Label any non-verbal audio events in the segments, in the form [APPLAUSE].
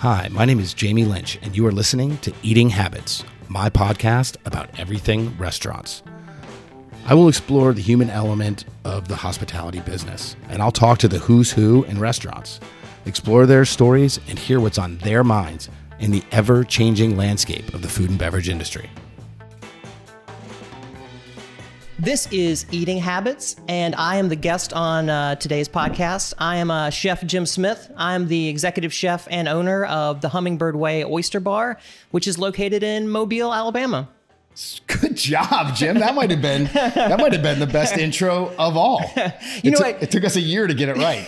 Hi, my name is Jamie Lynch, and you are listening to Eating Habits, my podcast about everything restaurants. I will explore the human element of the hospitality business, and I'll talk to the who's who in restaurants, explore their stories, and hear what's on their minds in the ever changing landscape of the food and beverage industry. This is Eating Habits, and I am the guest on uh, today's podcast. I am uh, Chef Jim Smith. I'm the executive chef and owner of the Hummingbird Way Oyster Bar, which is located in Mobile, Alabama. Good job, Jim. That might have been that might have been the best intro of all. [LAUGHS] You it, know took, what? it took us a year to get it right.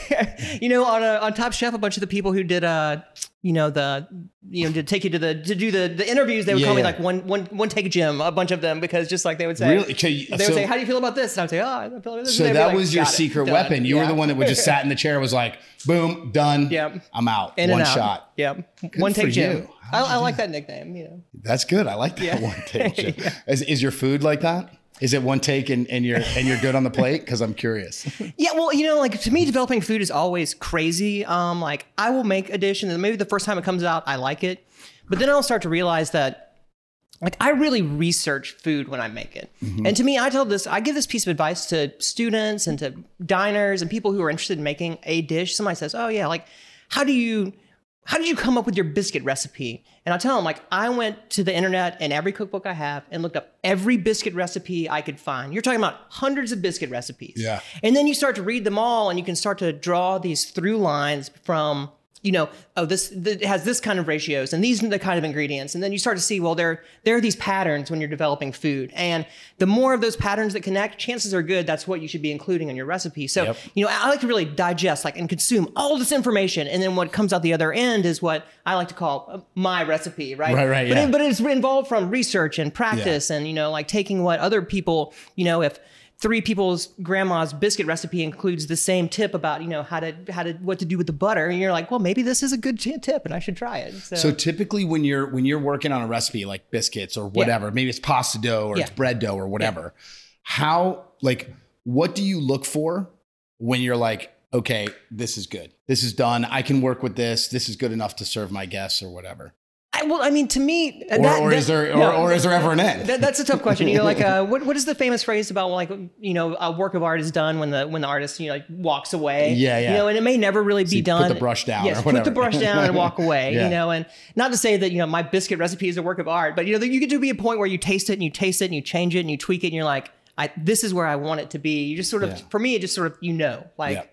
[LAUGHS] you know, on uh, on Top Chef, a bunch of the people who did, uh, you know, the you know, to take you to the to do the the interviews, they would Yeah, call me yeah. like one one one take Jim, a bunch of them, because just like they would say, Really? Okay, they would so- say, "How do you feel about this?" And I would say, "Oh, I feel like this." So And they'd be that like, was your "Got it, secret done." weapon. You were the one that would just [LAUGHS] sat in the chair, was like, boom, done. Yep. I'm out. in one out. shot. Yep, one take Jim. you. I, I like that nickname. You know. That's good. I like that Yeah. one take. Jim. [LAUGHS] Is, is your food like that? Is it one take and, and you're and you're good on the plate? Because I'm curious. [LAUGHS] Yeah, well, you know, like to me, developing food is always crazy. Um, like I will make a dish, and maybe the first time it comes out, I like it, but then I'll start to realize that, like, I really research food when I make it. And to me, I tell this, I give this piece of advice to students and to diners and people who are interested in making a dish. Somebody says, "Oh yeah, like, how do you?" How did you come up with your biscuit recipe? And I tell them, like, I went to the internet and every cookbook I have and looked up every biscuit recipe I could find. You're talking about hundreds of biscuit recipes. Yeah. And then you start to read them all and you can start to draw these through lines from, you know, oh, this, th- has this kind of ratios and these are the kind of ingredients. And then you start to see, well, there, there are these patterns when you're developing food. And the more of those patterns that connect, chances are good that's what you should be including in your recipe. So, Yep. you know, I like to really digest like and consume all this information. And then what comes out the other end is what I like to call uh, my recipe, right? Right, right, But, yeah. it, but it's involved from research and practice and, you know, like taking what other people, you know, if three people's grandma's biscuit recipe includes the same tip about, you know, how to, how to, what to do with the butter. And you're like, well, maybe this is a good tip and I should try it. So, So typically when you're when you're working on a recipe like biscuits or whatever, maybe it's pasta dough or it's bread dough or whatever, how like what do you look for when you're like, okay, this is good. This is done. I can work with this. This is good enough to serve my guests or whatever. I, well, I mean, to me, Or, or is there or, or is there ever an end? That, that's a tough question. You know, like [LAUGHS] uh, what what is the famous phrase about like you know a work of art is done when the when the artist you know like walks away. Yeah, yeah. You know, and it may never really be you put done. the brush down Yes, put the brush down and walk [LAUGHS] away. Yeah. You know, and not to say that you know my biscuit recipe is a work of art, but you know you get to be a point where you taste it and you taste it and you change it and you tweak it and you're like, I this is where I want it to be. You just sort of Yeah. for me it just sort of you know like Yeah.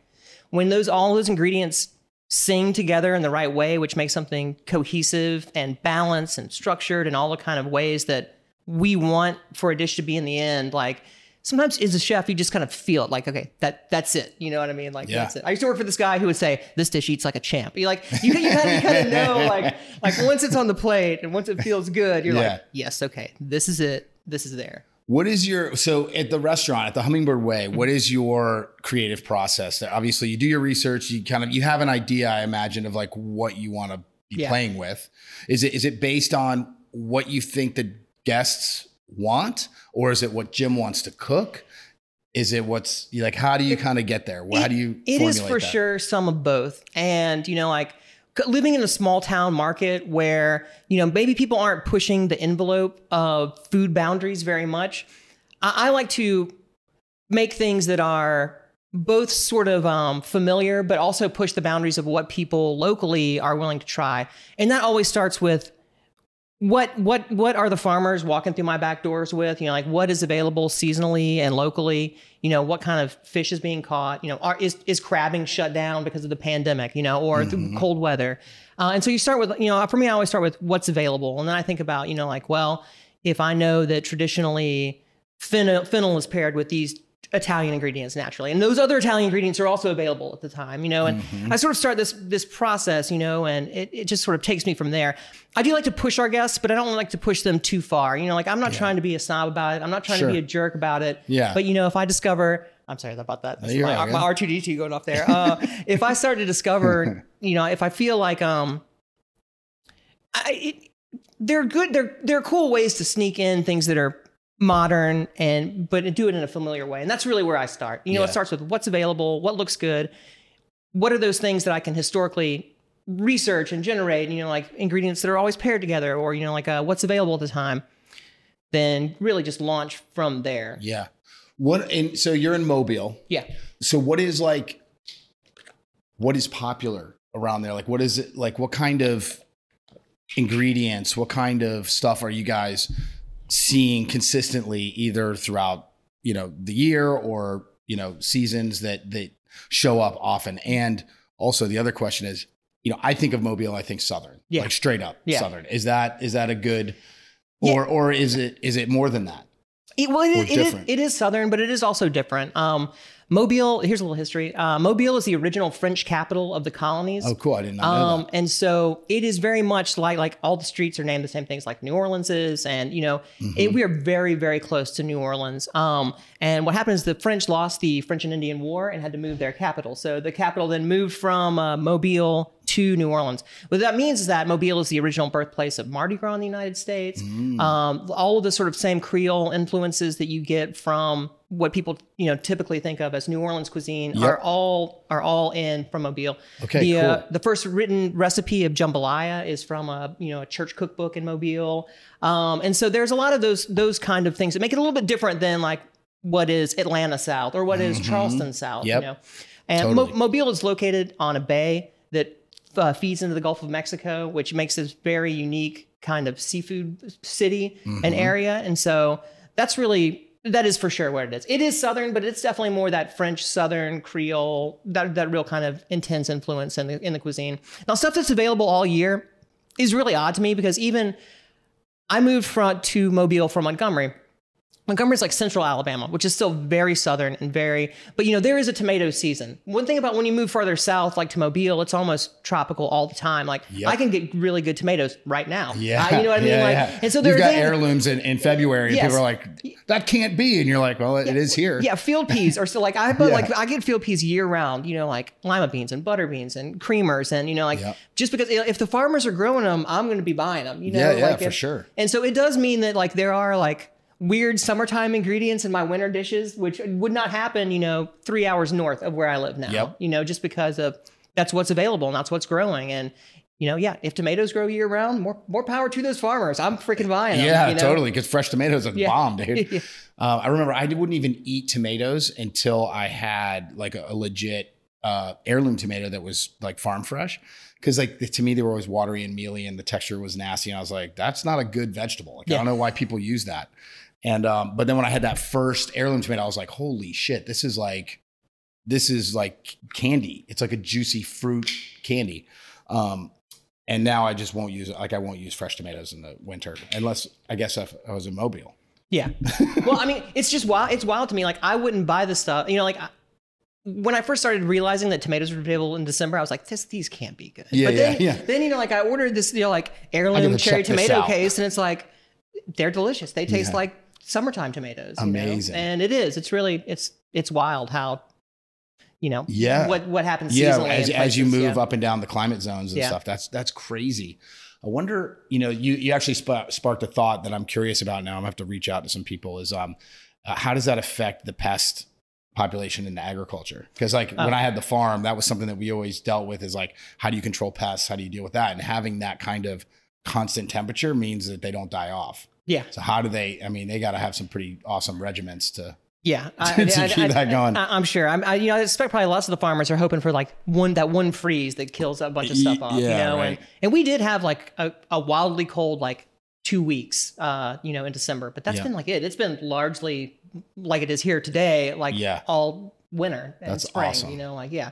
when those all those ingredients sing together in the right way, which makes something cohesive and balanced and structured in all the kind of ways that we want for a dish to be in the end, like sometimes as a chef, you just kind of feel it like, okay, that that's it. You know what I mean? Like Yeah. that's it. I used to work for this guy who would say, this dish eats like a champ. You like you, you kind of, you kind of know like like once it's on the plate and once it feels good, you're Yeah. like, yes, okay, this is it. This is there. What is your so at the restaurant at the Hummingbird Way? Mm-hmm. What is your creative process? Obviously, you do your research. You kind of you have an idea, I imagine, of like what you want to be Yeah. playing with. Is it is it based on what you think the guests want, or is it what Jim wants to cook? Is it what's like? How do you kind of get there? How do you? It is for that? sure some of both. And, you know, like living in a small town market where, you know, maybe people aren't pushing the envelope of food boundaries very much. I, I like to make things that are both sort of um, familiar, but also push the boundaries of what people locally are willing to try. And that always starts with what what what are the farmers walking through my back doors with? You know like what is available seasonally and locally? You know what kind of fish is being caught? You know are, is is crabbing shut down because of the pandemic you know or through cold weather? Uh, and so you start with you know for me i always start with what's available. And then i think about you know like well if i know that traditionally fennel, fennel is paired with these Italian ingredients naturally, and those other Italian ingredients are also available at the time, you know. And I sort of start this this process, you know, and it, it just sort of takes me from there. I do like to push our guests, but I don't like to push them too far. You know, like I'm not trying to be a snob about it. I'm not trying Sure. to be a jerk about it. Yeah. But you know, if I discover, I'm sorry about that. That's you're my, my R2D2 going off there. [LAUGHS] Uh, if I start to discover, [LAUGHS] you know, if I feel like um, I, it, they're good. They're they're cool ways to sneak in things that are modern and but do it in a familiar way. And that's really where I start. You know, Yeah. it starts with what's available, what looks good, what are those things that I can historically research and generate, you know, like ingredients that are always paired together or, you know, like uh, what's available at the time, then really just launch from there. Yeah. What and so you're in Mobile. Yeah. So what is like what is popular around there? Like what is it like what kind of ingredients, what kind of stuff are you guys seeing consistently either throughout, you know, the year or, you know, seasons that that show up often? And also the other question is, you know, I think of Mobile, I think Southern. Yeah. Like straight up Yeah. Southern. Is that is that a good Yeah. or or is it is it more than that? It, well, it, it, is, it is southern, but it is also different. Um, Mobile, here's a little history. Uh, Mobile is the original French capital of the colonies. Oh, cool. I did not know Um, that. and so it is very much like like all the streets are named the same things like New Orleans is, and you know Mm-hmm. it, we are very very close to New Orleans. Um, and what happened is the French lost the French and Indian War and had to move their capital. So the capital then moved from uh, Mobile to New Orleans. What that means is that Mobile is the original birthplace of Mardi Gras in the United States. Mm. Um, all of the sort of same Creole influences that you get from what people you know typically think of as New Orleans cuisine Yep. are all are all in from Mobile. Okay, the, uh, cool. the first written recipe of jambalaya is from a you know a church cookbook in Mobile, um, and so there's a lot of those those kind of things that make it a little bit different than like what is Atlanta South or what is Charleston South. Mm-hmm. Yep. You know, and Mo- Mobile is located on a bay that uh, feeds into the Gulf of Mexico, which makes this very unique kind of seafood city Mm-hmm. and area, and so that's really. That is for sure what it is. It is Southern, but it's definitely more that French Southern Creole, that, that real kind of intense influence in the in the cuisine. Now, stuff that's available all year is really odd to me because even I moved from to Mobile from Montgomery. Montgomery's like central Alabama, which is still very southern and very, but you know, there is a tomato season. One thing about when you move farther south, like to Mobile, it's almost tropical all the time. Like Yep. I can get really good tomatoes right now. Yeah. Uh, you know what I mean? Yeah, like, yeah. and so there You've got heirlooms in, in February, and people are like, that can't be. And you're like, well, it, it is here. Yeah, field peas are still like I but [LAUGHS] Yeah. like I get field peas year round. You know, like lima beans and butter beans and creamers and you know like Yep. just because if the farmers are growing them, I'm going to be buying them. You know, Yeah, yeah, like for if- sure. And so it does mean that like there are like weird summertime ingredients in my winter dishes, which would not happen. You know, three hours north of where I live now. Yep. You know, just because of that's what's available and that's what's growing and. You know, yeah. If tomatoes grow year round, more more power to those farmers. I'm freaking buying them. Yeah, you know? totally. Because fresh tomatoes are Yeah. bomb, dude. [LAUGHS] Yeah. uh, I remember I wouldn't even eat tomatoes until I had like a, a legit uh, heirloom tomato that was like farm fresh. Because like to me they were always watery and mealy, and the texture was nasty. And I was like, that's not a good vegetable. Like I don't know why people use that. And um, but then when I had that first heirloom tomato, I was like, holy shit, this is like this is like candy. It's like a juicy fruit candy. Um, and now I just won't use it. Like I won't use fresh tomatoes in the winter unless I guess if I was in Mobile. Yeah. well, I mean, it's just wild. It's wild to me. Like, I wouldn't buy the stuff. You know, like I, when I first started realizing that tomatoes were available in December, I was like, this these can't be good. Yeah, but then, yeah, yeah. then you know, like I ordered this, you know, like heirloom cherry tomato case, and it's like they're delicious. They taste Yeah. like summertime tomatoes. you know? Amazing. And it is. It's really it's it's wild how you know Yeah. what what happens Yeah, seasonally as, in as you move yeah. up and down the climate zones and Yeah. stuff, that's that's crazy. I wonder, you know, you you actually sp- sparked a thought that I'm curious about now. I'm gonna have to reach out to some people. Is um, uh, how does that affect the pest population in agriculture? Because like Oh. when I had the farm, that was something that we always dealt with. Is like, how do you control pests? How do you deal with that? And having that kind of constant temperature means that they don't die off. Yeah. So how do they? I mean, they got to have some pretty awesome regiments to Yeah, [LAUGHS] to keep that going. I, am sure. I'm, I, you know, I expect probably lots of the farmers are hoping for like one that one freeze that kills a bunch of stuff off. you Yeah, know, right. and and we did have like a, a wildly cold like two weeks, uh, you know, in December, but that's Yeah. been like it. It's been largely like it is here today, like Yeah. all winter and That's spring. awesome. You know, like yeah,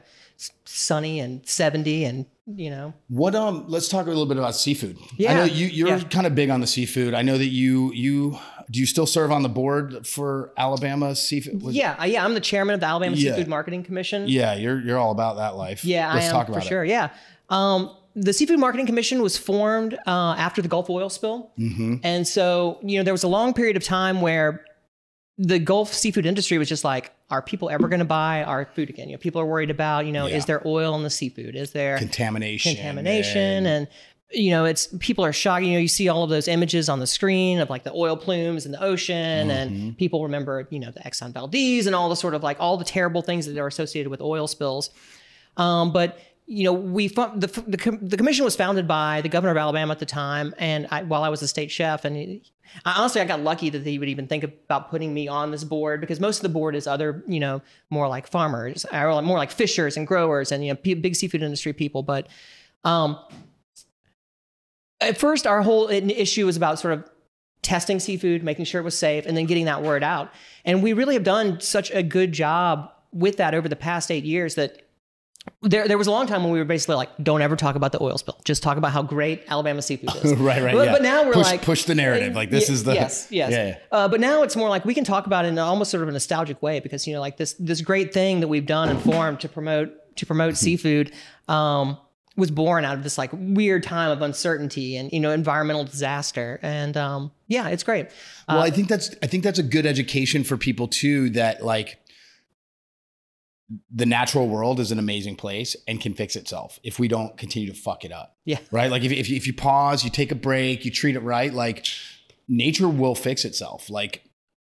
sunny and seventy, and you know, What um let's talk a little bit about seafood. Yeah. I know you you're yeah. kind of big on the seafood. I know that you you do you still serve on the board for Alabama seafood? Was- yeah, yeah. I'm the chairman of the Alabama Yeah. Seafood Marketing Commission. Yeah, you're you're all about that life. Yeah, Let's I am talk for about sure. Yeah. Um, the Seafood Marketing Commission was formed uh, after the Gulf oil spill. Mm-hmm. And so, you know, there was a long period of time where the Gulf seafood industry was just like, are people ever going to buy our food again? You know, people are worried about, you know, Yeah. is there oil in the seafood? Is there Contamination. contamination? And, you know, it's people are shocked. You know, you see all of those images on the screen of like the oil plumes in the ocean, Mm-hmm. and people remember, you know, the Exxon Valdez and all the sort of like all the terrible things that are associated with oil spills. Um, but you know, we the, the the commission was founded by the governor of Alabama at the time, and I, while I was a state chef, and I, honestly, I got lucky that he would even think about putting me on this board because most of the board is other, you know, more like farmers or more like fishers and growers and you know big seafood industry people. But um, at first, our whole issue was about sort of testing seafood, making sure it was safe, and then getting that word out. And we really have done such a good job with that over the past eight years that there, there was a long time when we were basically like, don't ever talk about the oil spill. Just talk about how great Alabama seafood is. [LAUGHS] right, right. But, yeah. but now we're push, like, push the narrative. Like this Ye- is the yes, yes. Yeah, yeah. Uh, but now it's more like we can talk about it in almost sort of a nostalgic way because you know, like this this great thing that we've done and formed to promote to promote Mm-hmm. seafood um, was born out of this like weird time of uncertainty and you know environmental disaster. And um, yeah, it's great. Well, I think that's I think that's a good education for people too. That like the natural world is an amazing place and can fix itself if we don't continue to fuck it up. Yeah. Right. Like if if you, if you pause, you take a break, you treat it right. Like nature will fix itself. Like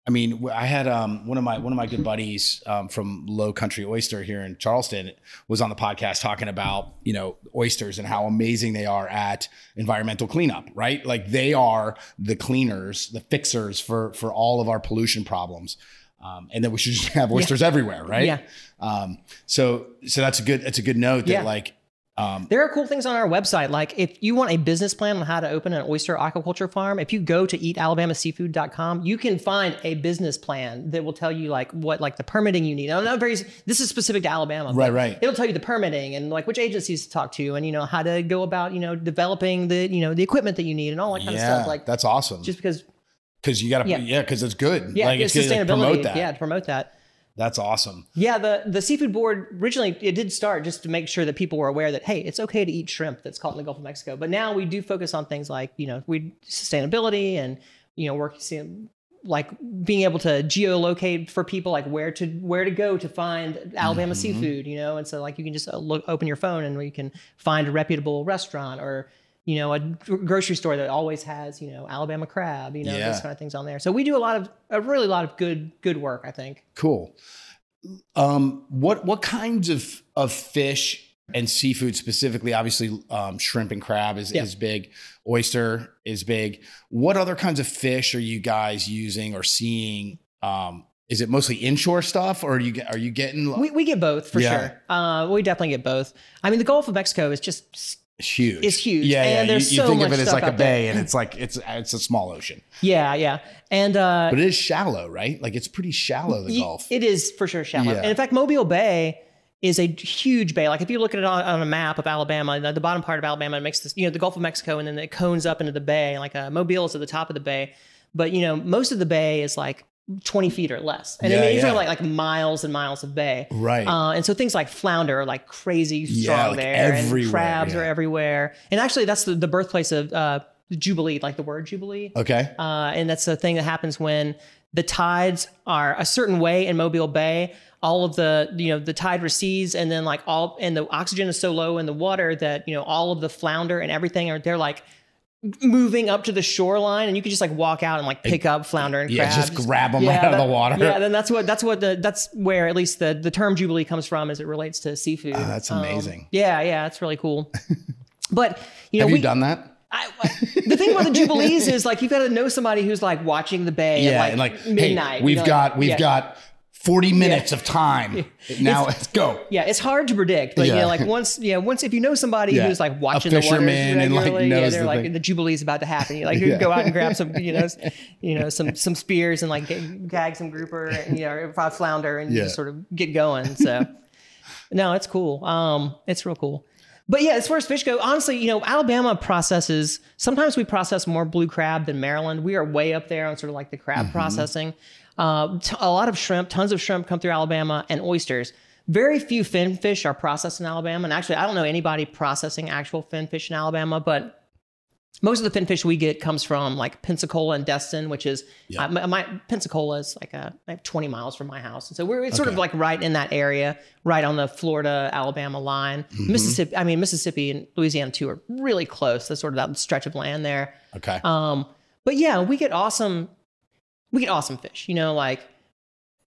I mean, I had um, one of my one of my good buddies um, from Low Country Oyster here in Charleston was on the podcast talking about you know oysters and how amazing they are at environmental cleanup. Right, like they are the cleaners, the fixers for for all of our pollution problems, um, and then we should just have oysters everywhere. Right. Yeah. Um, so so that's a good that's a good note that Yeah. like um, There are cool things on our website. Like if you want a business plan on how to open an oyster aquaculture farm, if you go to eatalabamaseafood.com, you can find a business plan that will tell you like what like the permitting you need. Now, not very this is specific to Alabama. Right, right. It'll tell you the permitting and like which agencies to talk to and you know how to go about, you know, developing the, you know, the equipment that you need and all that kind of stuff. Like that's awesome. just because because you got to Yeah. yeah because it's good. yeah, like it's good to sustainability. promote that. Yeah, to promote that. That's awesome. Yeah, the the seafood board originally it did start just to make sure that people were aware that hey, it's okay to eat shrimp that's caught in the Gulf of Mexico. But now we do focus on things like you know we sustainability and you know work like being able to geolocate for people like where to where to go to find Alabama seafood. You know, and so like you can just uh, look open your phone and you can find a reputable restaurant or you know a grocery store that always has you know Alabama crab. You know Yeah. those kind of things on there. So we do a lot of a really lot of good good work. I think. Cool. Um, what what kinds of of fish and seafood specifically? Obviously, um, shrimp and crab is, Yeah. is big. Oyster is big. What other kinds of fish are you guys using or seeing? Um, is it mostly inshore stuff, or are you are you getting We, we get both for Yeah. sure. Uh, we definitely get both. I mean, the Gulf of Mexico is just huge? It's huge, Yeah, yeah. and there's you, you so think of it as like a bay, and it's like it's it's a small ocean, yeah, yeah, and uh, but it is shallow, right? Like it's pretty shallow. The y- Gulf. it is for sure shallow. Yeah. And in fact, Mobile Bay is a huge bay. Like if you look at it on, on a map of Alabama, the, the bottom part of Alabama makes this, you know, the Gulf of Mexico, and then it cones up into the bay. Like uh, Mobile is at the top of the bay, but you know, most of the bay is like 20 feet or less, and I Yeah, mean, you're yeah. talking like like miles and miles of bay. right. Uh, and so things like flounder are like crazy Yeah, strong like there. and crabs yeah. are everywhere. And actually, that's the, the birthplace of uh, Jubilee, like the word Jubilee. okay. Uh, and that's the thing that happens when the tides are a certain way in Mobile Bay. All of the, you know, the tide recedes, and then like all, and the oxygen is so low in the water that you know all of the flounder and everything are they're like moving up to the shoreline, and you can just like walk out and like pick up flounder and Yeah, crabs. just grab 'em out of the water. Yeah, then that's what that's what the that's where at least the the term jubilee comes from as it relates to seafood. Ah, that's Um, amazing. yeah, yeah, it's really cool. [LAUGHS] But you know, Have we, you done that? I, the thing about the jubilees [LAUGHS] is like you've got to know somebody who's like watching the bay yeah, at and like, like midnight. Hey, we've know, got we've yeah. got 40 minutes of time. [LAUGHS] Now let's [LAUGHS] go. Yeah, it's hard to predict, but Yeah. yeah, like once, yeah, once if you know somebody Yeah. who's like watching the waters and, like, yeah, knows they're the like thing. the jubilee's about to happen. You like you [LAUGHS] Yeah. go out and grab some, you know, you know, some some spears and like get, gag some grouper and you know, flounder and you Yeah. just sort of get going. So, no, it's cool. Um, it's real cool. But yeah, as far as fish go, honestly, you know, Alabama processes. Sometimes we process more blue crab than Maryland. We are way up there on sort of like the Mm-hmm. crab processing. Uh, t- a lot of shrimp, tons of shrimp come through Alabama and oysters. Very few fin fish are processed in Alabama. And actually, I don't know anybody processing actual fin fish in Alabama, but most of the fin fish we get comes from like Pensacola and Destin, which is Yeah. uh, my, Pensacola is like a like 20 miles from my house, and so we're it's sort of like right in that area, right on the Florida Alabama line. Mm-hmm. Mississippi, I mean Mississippi and Louisiana too are really close. That's sort of that stretch of land there. Okay. Um, but yeah, we get awesome, we get awesome fish. You know, like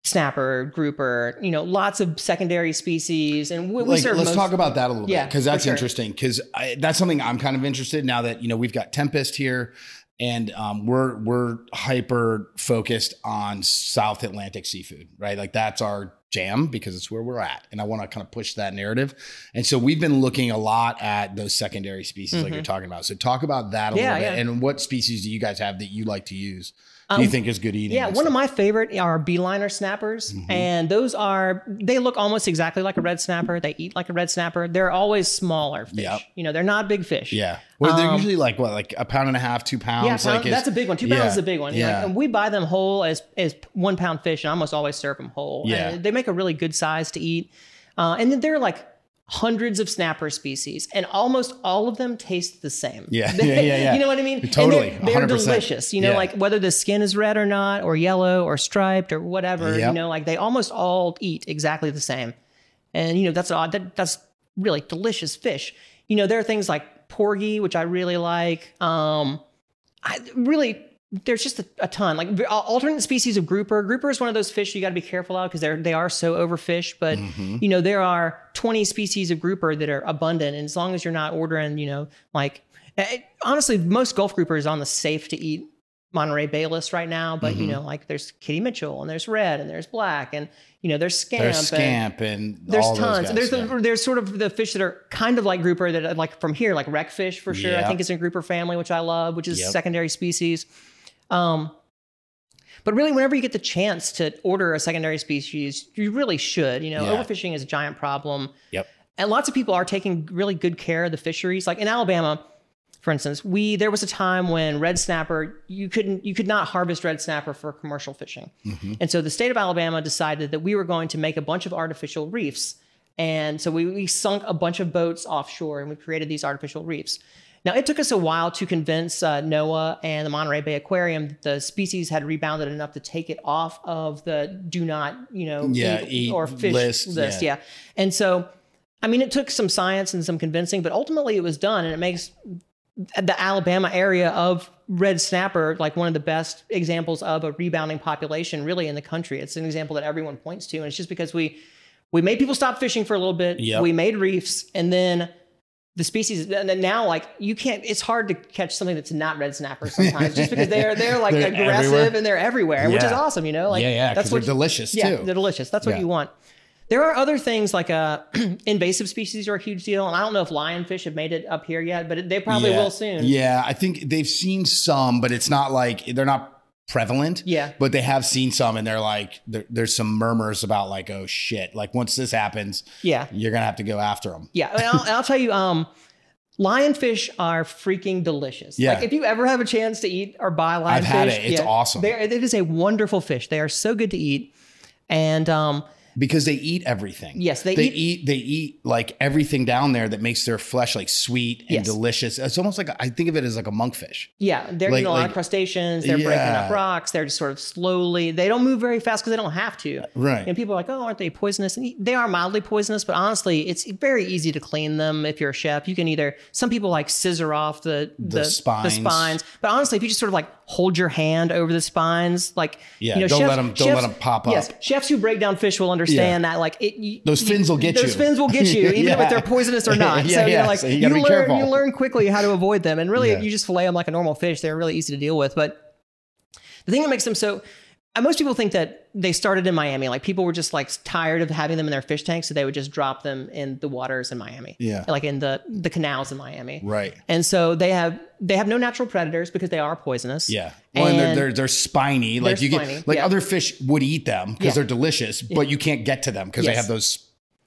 snapper, grouper, you know, lots of secondary species, and we, we like, serve let's most- talk about that a little bit. Yeah, bit because that's sure. interesting because that's something I'm kind of interested in now that you know we've got Tempest here and um, we're we're hyper focused on South Atlantic seafood, right? Like that's our jam because it's where we're at, and I want to kind of push that narrative. And so we've been looking a lot at those secondary species, like you're talking about. So talk about that a Mm-hmm. Yeah, little bit, yeah. and what species do you guys have that you like to use? Do you Um, think is good eating? Yeah, one of my favorite are beeliner snappers, Mm-hmm. and those are they look almost exactly like a red snapper. They eat like a red snapper. They're always smaller fish. Yep. You know, they're not big fish. yeah. Well, they're Um, usually like what, like a pound and a half, two pounds. Yeah, pound, like that's a big one. Two pounds is a big one. Yeah. Yeah. and we buy them whole as as one pound fish, and I almost always serve them whole. Yeah. And they make a really good size to eat. Uh, and then there are like hundreds of snapper species, and almost all of them taste the same. Yeah, [LAUGHS] yeah, yeah, yeah. you know what I mean? And Totally, they're, they're 100%. delicious. You know, Yeah. like whether the skin is red or not, or yellow, or striped, or whatever. Yep. You know, like they almost all eat exactly the same. And you know, that's odd. That, that's really delicious fish. You know, there are things like porgy, which I really like. Um, I really there's just a, a ton like alternate species of grouper. Grouper is one of those fish you got to be careful of because they're they are so overfished. But Mm-hmm. you know there are 20 species of grouper that are abundant, and as long as you're not ordering, you know, like eh, honestly, most Gulf grouper is on the safe to eat Monterey Bay list right now. But Mm-hmm. you know, like there's Kitty Mitchell and there's red and there's black and you know there's scamp. There's and, scamp and there's all those tons. guys, there's yeah. the, there's sort of the fish that are kind of like grouper that like from here, like wreckfish for sure. I think it's in grouper family, which I love, which is Yep. secondary species. Um, but really, whenever you get the chance to order a secondary species, you really should. You know, Yeah. overfishing is a giant problem, Yep. and lots of people are taking really good care of the fisheries. Like in Alabama, for instance, we there was a time when red snapper you couldn't you could not harvest red snapper for commercial fishing, and so the state of Alabama decided that we were going to make a bunch of artificial reefs, and so we, we sunk a bunch of boats offshore and we created these artificial reefs. Now it took us a while to convince uh, NOAA and the Monterey Bay Aquarium that the species had rebounded enough to take it off of the do not you know Yeah, eat eat or fish list, list. yeah. yeah, and so. I mean, it took some science and some convincing, but ultimately it was done, and it makes the Alabama area of red snapper like one of the best examples of a rebounding population really in the country. It's an example that everyone points to, and it's just because we we made people stop fishing for a little bit. Yep. We made reefs, and then the species and then now like you can't. It's hard to catch something that's not red snapper sometimes, just because they're they're like [LAUGHS] They're aggressive everywhere. and they're everywhere, which is awesome. You know, like yeah, yeah, that's because they're what delicious yeah, too. they're delicious. That's what Yeah. you want. There are other things like uh, [CLEARS THROAT] invasive species are a huge deal, and I don't know if lionfish have made it up here yet, but they probably yeah. will soon. Yeah, I think they've seen some, but it's not like they're not prevalent. Yeah. but they have seen some, and they're like, there, there's some murmurs about like, oh shit, like once this happens, Yeah. you're gonna have to go after them. Yeah, and I'll, I'll tell you, um, lionfish are freaking delicious. Yeah. Like if you ever have a chance to eat or buy lionfish, I've had it. It's awesome. It is a wonderful fish. They are so good to eat, and um, because they eat everything. Yes, they they eat- eat. They eat like everything down there that makes their flesh like sweet and Yes. delicious. It's almost like I think of it as like a monkfish. yeah, they're Like- eating a lot like- of crustaceans. They're breaking up rocks. They're just sort of slowly. They don't move very fast because they don't have to. Right. And people are like, oh, aren't they poisonous? And they are mildly poisonous, but honestly, it's very easy to clean them if you're a chef. You can either, some people like scissor off the, the, spines. The spines. But honestly, if you just sort of like hold your hand over the spines, like, Yeah, you know, don't chefs- them, don't let them 'em pop Yes, up. chefs who break down fish will understand that. Like, it, you, Those fins will get those you. Those fins will get [LAUGHS] you, even Yeah. if they're poisonous or not. [LAUGHS] Yeah, so, you yeah, know, like, so you you, learn, careful. you learn quickly how to avoid them. And really, Yeah. you just fillet them like a normal fish. They're really easy to deal with. But the thing that makes them so Uh, most people think that they started in Miami. Like people were just like tired of having them in their fish tanks, so they would just drop them in the waters in Miami. Yeah. like in the the canals in Miami. Right. And so they have they have no natural predators because they are poisonous. Yeah. Well, and, they're, they're they're spiny. Like They're you spiny, get like yeah. other fish would eat them because Yeah. they're delicious, but you can't get to them because they have those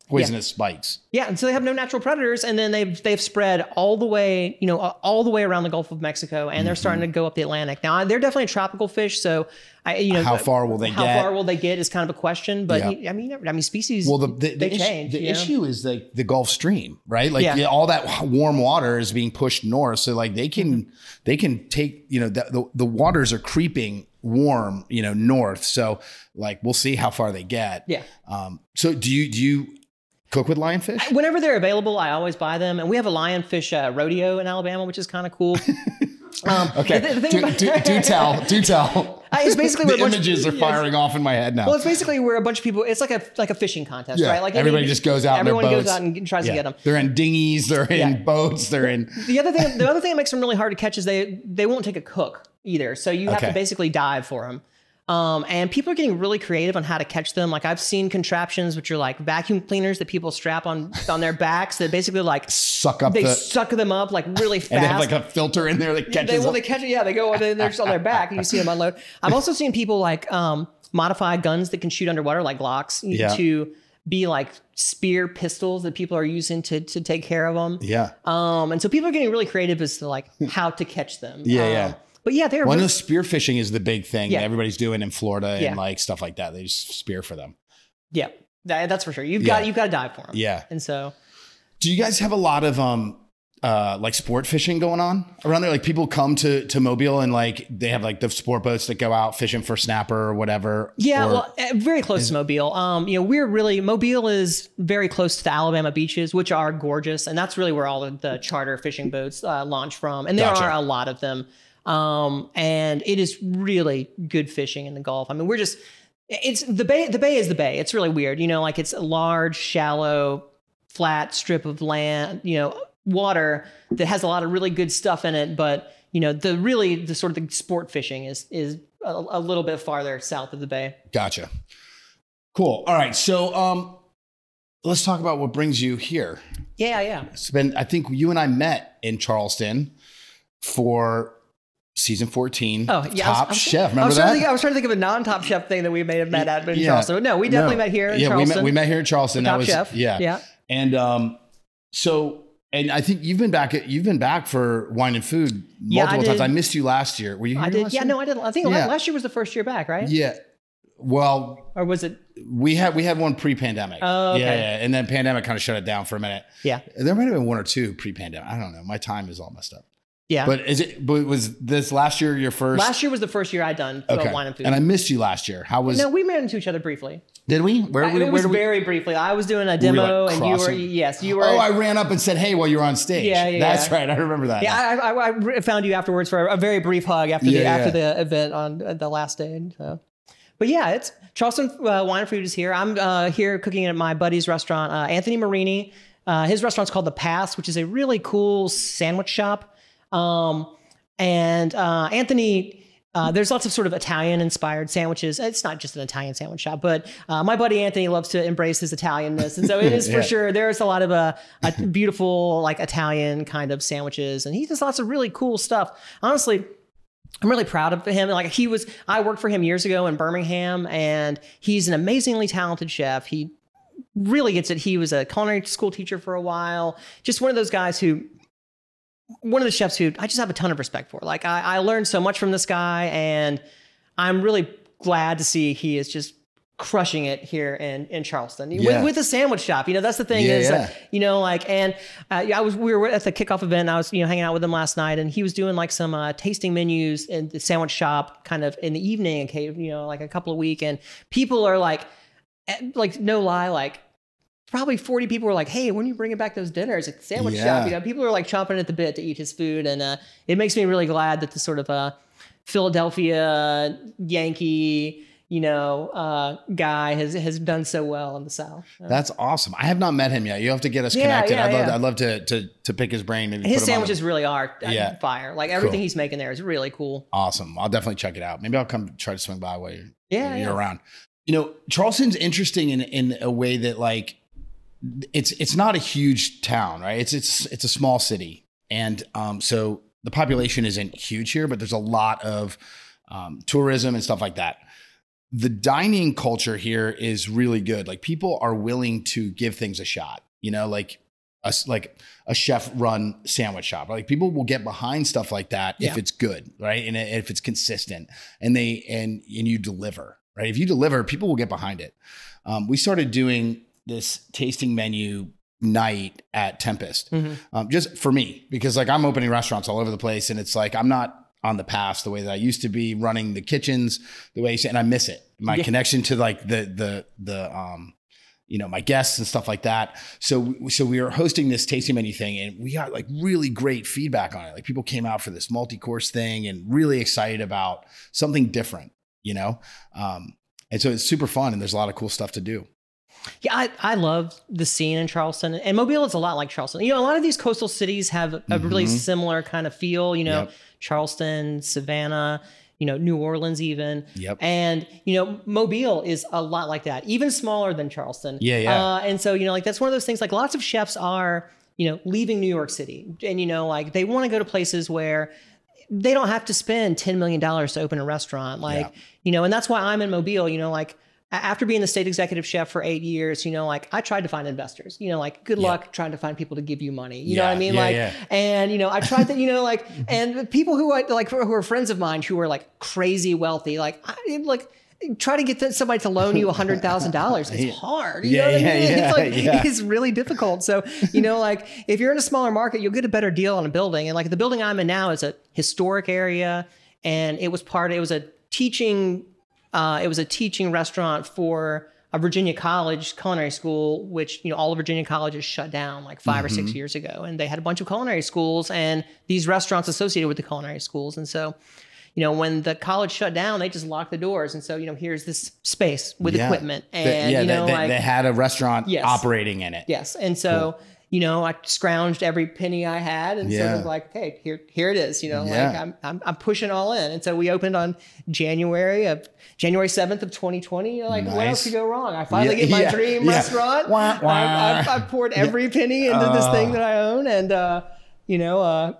poisonous spikes. Yeah, and so they have no natural predators, and then they've they've spread all the way, you know, all the way around the Gulf of Mexico, and they're Mm-hmm. starting to go up the Atlantic. Now they're definitely a tropical fish, so I, you know, How far will they how get? far will they get is kind of a question. But Yeah. I mean, I mean, species. Well, the the, they the, issue, change. the issue is like the Gulf Stream, right? Like Yeah. yeah, all that warm water is being pushed north, so like they can Mm-hmm. they can take you know the, the the waters are creeping warm, you know, north. So like we'll see how far they get. Yeah. Um. So do you do you cook with lionfish? Whenever they're available, I always buy them, and we have a lionfish uh, rodeo in Alabama, which is kind of cool. [LAUGHS] Um, Okay. the- the do, about- do, do [LAUGHS] tell. Do tell. Uh, it's basically [LAUGHS] the bunch of- images are firing off in my head now. Well, it's basically where a bunch of people. It's like a like a fishing contest, Yeah, right? Like everybody any- just goes out in their Everyone goes out and tries Yeah. to get them. They're in dinghies. They're in boats. They're in. The other thing, the other thing that makes them really hard to catch is they they won't take a cook either. So you have Okay. to basically dive for them. Um, and people are getting really creative on how to catch them. Like I've seen contraptions which are like vacuum cleaners that people strap on on their backs that basically like Suck up they the. suck them up like really fast. [LAUGHS] and they have like a filter in there that catches they, well, they catch it. Yeah, they go. and They're just on their back, and you see them unload. I've also seen people like um, modify guns that can shoot underwater, like Glocks, Yeah. to be like spear pistols that people are using to to take care of them. yeah. Um, and so people are getting really creative as to like how to catch them. Yeah, Um, yeah. But yeah, they're Well, really, know spearfishing is the big thing Yeah. that everybody's doing in Florida and Yeah. like stuff like that. They just spear for them. yeah, that, that's for sure. You've Yeah. got you've got to dive for them. Yeah. And so Do you guys have a lot of um uh like sport fishing going on around there? Like people come to to Mobile and like they have like the sport boats that go out fishing for snapper or whatever. Yeah, or- well, uh, very close to Mobile. Um, you know, we're really Mobile is very close to the Alabama beaches, which are gorgeous, and that's really where all of the charter fishing boats uh, launch from, and there Gotcha. are a lot of them. Um, and it is really good fishing in the Gulf. I mean, we're just it's the bay. The bay is the bay. It's really weird, you know, like it's a large, shallow, flat strip of land, you know, water that has a lot of really good stuff in it, but you know, the really the sort of the sport fishing is is a, a little bit farther south of the bay. Gotcha. Cool. All right. So um let's talk about what brings you here. Yeah, yeah. It's been I think you and I met in Charleston for season 14 Oh, yeah. I was- top I was- chef I remember was, trying that to think, I was trying to think of a non-top chef thing that we may have met at in Yeah. Charleston. No, we definitely No. met here in yeah Charleston. we met we met here in charleston that Top was chef. yeah Yeah. and um so and i think you've been back at you've been back for wine and food Yeah, I multiple times i missed you last year were you here I did. Yeah, year? no, I did. I think Yeah. last year was the first year back, right? yeah well Or was it? we had we had one pre-pandemic Oh, okay. yeah, yeah and then pandemic kind of shut it down for a minute Yeah. there might have been one or two pre-pandemic i don't know my time is all messed up Yeah. but is it but was this last year your first last year was the first year I'd done okay wine and food. and i missed you last year how was no, we ran into each other briefly. did we where, I- we- it where was we very briefly. I was doing a demo, like, and you were yes, you were. oh i ran up and said hey while you were on stage Yeah, yeah, that's yeah. right i remember that yeah, I, I, I found you afterwards for a very brief hug after the Yeah, after yeah. the event on uh, the last day. So. But yeah, it's Charleston uh, Wine and Food is here. I'm uh, here cooking at my buddy's restaurant, uh, Anthony Marini. Uh, his restaurant's called The Pass, which is a really cool sandwich shop. Um, and uh, Anthony, uh, there's lots of sort of Italian inspired sandwiches. It's not just an Italian sandwich shop, but uh, my buddy Anthony loves to embrace his Italianness, and so it [LAUGHS] is for Yeah. sure. There's a lot of uh, a [LAUGHS] beautiful like Italian kind of sandwiches, and he does lots of really cool stuff. Honestly, I'm really proud of him. Like he was, I worked for him years ago in Birmingham, and he's an amazingly talented chef. He really gets it. He was a culinary school teacher for a while. Just one of those guys who, one of the chefs who I just have a ton of respect for. Like I, I learned so much from this guy, and I'm really glad to see he is just crushing it here in in Charleston Yeah. with, with the sandwich shop. You know, that's the thing Yeah, is, yeah. uh, you know, like, and uh, I was we were at the kickoff event. And I was you know hanging out with him last night, and he was doing like some uh, tasting menus in the sandwich shop, kind of in the evening, okay, you know, like a couple of week, and people are like, eh, like no lie, like. Probably 40 people were like, hey, when are you bringing back those dinners at the sandwich Yeah. shop? You know, people are like chomping at the bit to eat his food. And uh, it makes me really glad that the sort of uh, Philadelphia Yankee, you know, uh, guy has has done so well in the South. That's awesome. I have not met him yet. You have to get us Yeah, connected. yeah, I'd, love, yeah. I'd love to, to to pick his brain. Maybe his put him on sandwiches really are uh, Yeah. fire. Like everything Cool. he's making there is really cool. Awesome. I'll definitely check it out. Maybe I'll come try to swing by while you're, Yeah, you're yeah. around. You know, Charleston's interesting in in a way that like it's it's not a huge town, right? It's it's it's a small city, and um, so the population isn't huge here, but there's a lot of um, tourism and stuff like that. The dining culture here is really good. Like people are willing to give things a shot. You know, like a like a chef run sandwich shop. Like people will get behind stuff like that if it's good, right? And if it's consistent, and they and and you deliver, right? If you deliver, people will get behind it. Um, we started doing this tasting menu night at Tempest, Mhm. um, just for me because like I'm opening restaurants all over the place, and it's like I'm not on the path the way that I used to be running the kitchens the way, and I miss it. My Yeah. connection to like the the the um you know my guests and stuff like that so so we were hosting this tasting menu thing and we got like really great feedback on it like people came out for this multi-course thing and really excited about something different you know? Um, and so it's super fun and there's a lot of cool stuff to do. Yeah, I, I love the scene in Charleston. And Mobile is a lot like Charleston. You know, a lot of these coastal cities have a mm-hmm. really similar kind of feel, you know, yep. Charleston, Savannah, you know, New Orleans even. Yep. And, you know, Mobile is a lot like that, even smaller than Charleston. Yeah, yeah. Uh, and so, you know, like that's one of those things like lots of chefs are, you know, leaving New York City. And, you know, like they want to go to places where they don't have to spend $10 million to open a restaurant. Like, yeah. you know, and that's why I'm in Mobile, you know, like after being the state executive chef for eight years, you know, like I tried to find investors, you know, like good yeah. luck trying to find people to give you money. You yeah, know what I mean? Yeah, like, and you know, I tried to, you know, like, [LAUGHS] and people who I like, who are friends of mine who are like crazy wealthy, like, I, like, try to get somebody to loan you a hundred thousand dollars. It's [LAUGHS] hard. You yeah, know what yeah, I mean? [LAUGHS] Yeah, it's like, yeah. it's really difficult. So, you know, like if you're in a smaller market, you'll get a better deal on a building. And like the building I'm in now is a historic area and it was part, of it was a teaching, uh, it was a teaching restaurant for a Virginia college culinary school, which you know all of Virginia colleges shut down like 5 mm-hmm. or six mm-hmm. years ago, and they had a bunch of culinary schools and these restaurants associated with the culinary schools, and so you know, when the college shut down, they just locked the doors. And so, you know, here's this space with yeah. equipment. And, the, yeah, you know, they, like, they had a restaurant yes. operating in it. Yes. And so, cool. You know, I scrounged every penny I had and yeah. sort of like, hey, here, here it is. You know, yeah. like I'm, I'm, I'm, pushing all in. And so we opened on January of January 7th of 2020. You're like, nice. what else could go wrong? I finally get my dream restaurant. Wah, wah. I, I, I, poured every penny into uh, this thing that I own. And, uh, you know, uh,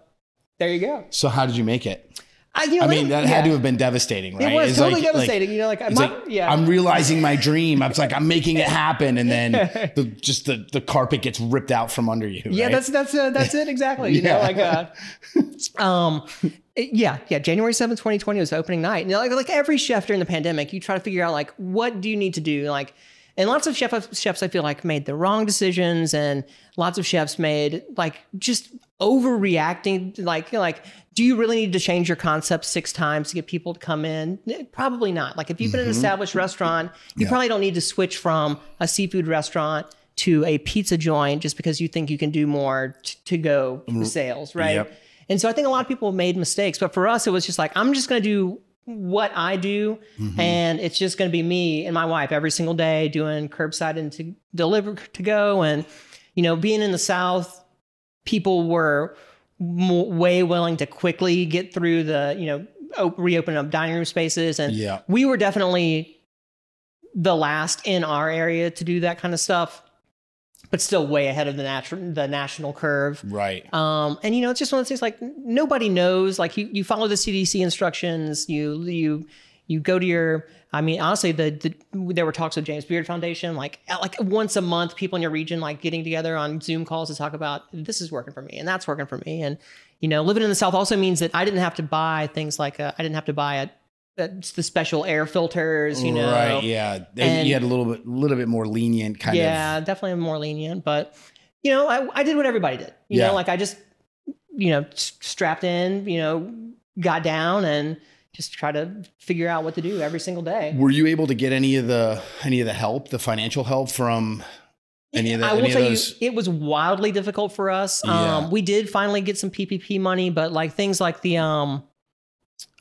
there you go. So how did you make it? I, you know, I mean, that yeah. had to have been devastating, right? It was it's totally like, devastating. Like, you know, like, my, like, yeah. I'm realizing my dream. I'm like, I'm making it happen, and then [LAUGHS] the, just the the carpet gets ripped out from under you. Yeah, right? that's that's uh, that's it exactly. You yeah. know, like uh, [LAUGHS] um, yeah, yeah. January seventh, 2020 was opening night, and like like every chef during the pandemic, you try to figure out like what do you need to do, like. And lots of chef, chefs, I feel like, made the wrong decisions, and lots of chefs made like just overreacting. Like, like do you really need to change your concept six times to get people to come in? Probably not. Like if you've been mm-hmm. an established restaurant, you yeah. probably don't need to switch from a seafood restaurant to a pizza joint just because you think you can do more t- to go mm-hmm. sales, right? Yep. And so I think a lot of people made mistakes, but for us, it was just like, I'm just going to do what I do, mm-hmm. and it's just going to be me and my wife every single day doing curbside and to deliver to go. And, you know, being in the South, people were way willing to quickly get through the you know op- reopen up dining room spaces. And yeah. we were definitely the last in our area to do that kind of stuff but still way ahead of the natural the national curve. Right. Um and you know it's just one of those things like nobody knows. Like you, you follow the cdc instructions you you you go to your I mean, honestly, the, the, there were talks with James Beard Foundation, like like once a month, people in your region like getting together on Zoom calls to talk about this is working for me and that's working for me. And you know, living in the South also means that I didn't have to buy things like a, I didn't have to buy a, a the special air filters, you know. Right. Yeah. And, you had a little bit, little bit more lenient kind yeah, of. Yeah, definitely more lenient. But you know, I, I did what everybody did. You yeah. know, like I just, you know, strapped in, you know, got down and just try to figure out what to do every single day. Were you able to get any of the any of the help, the financial help from any of the, I will tell you, it was wildly difficult for us. Yeah. Um, we did finally get some PPP money, but like things like the um,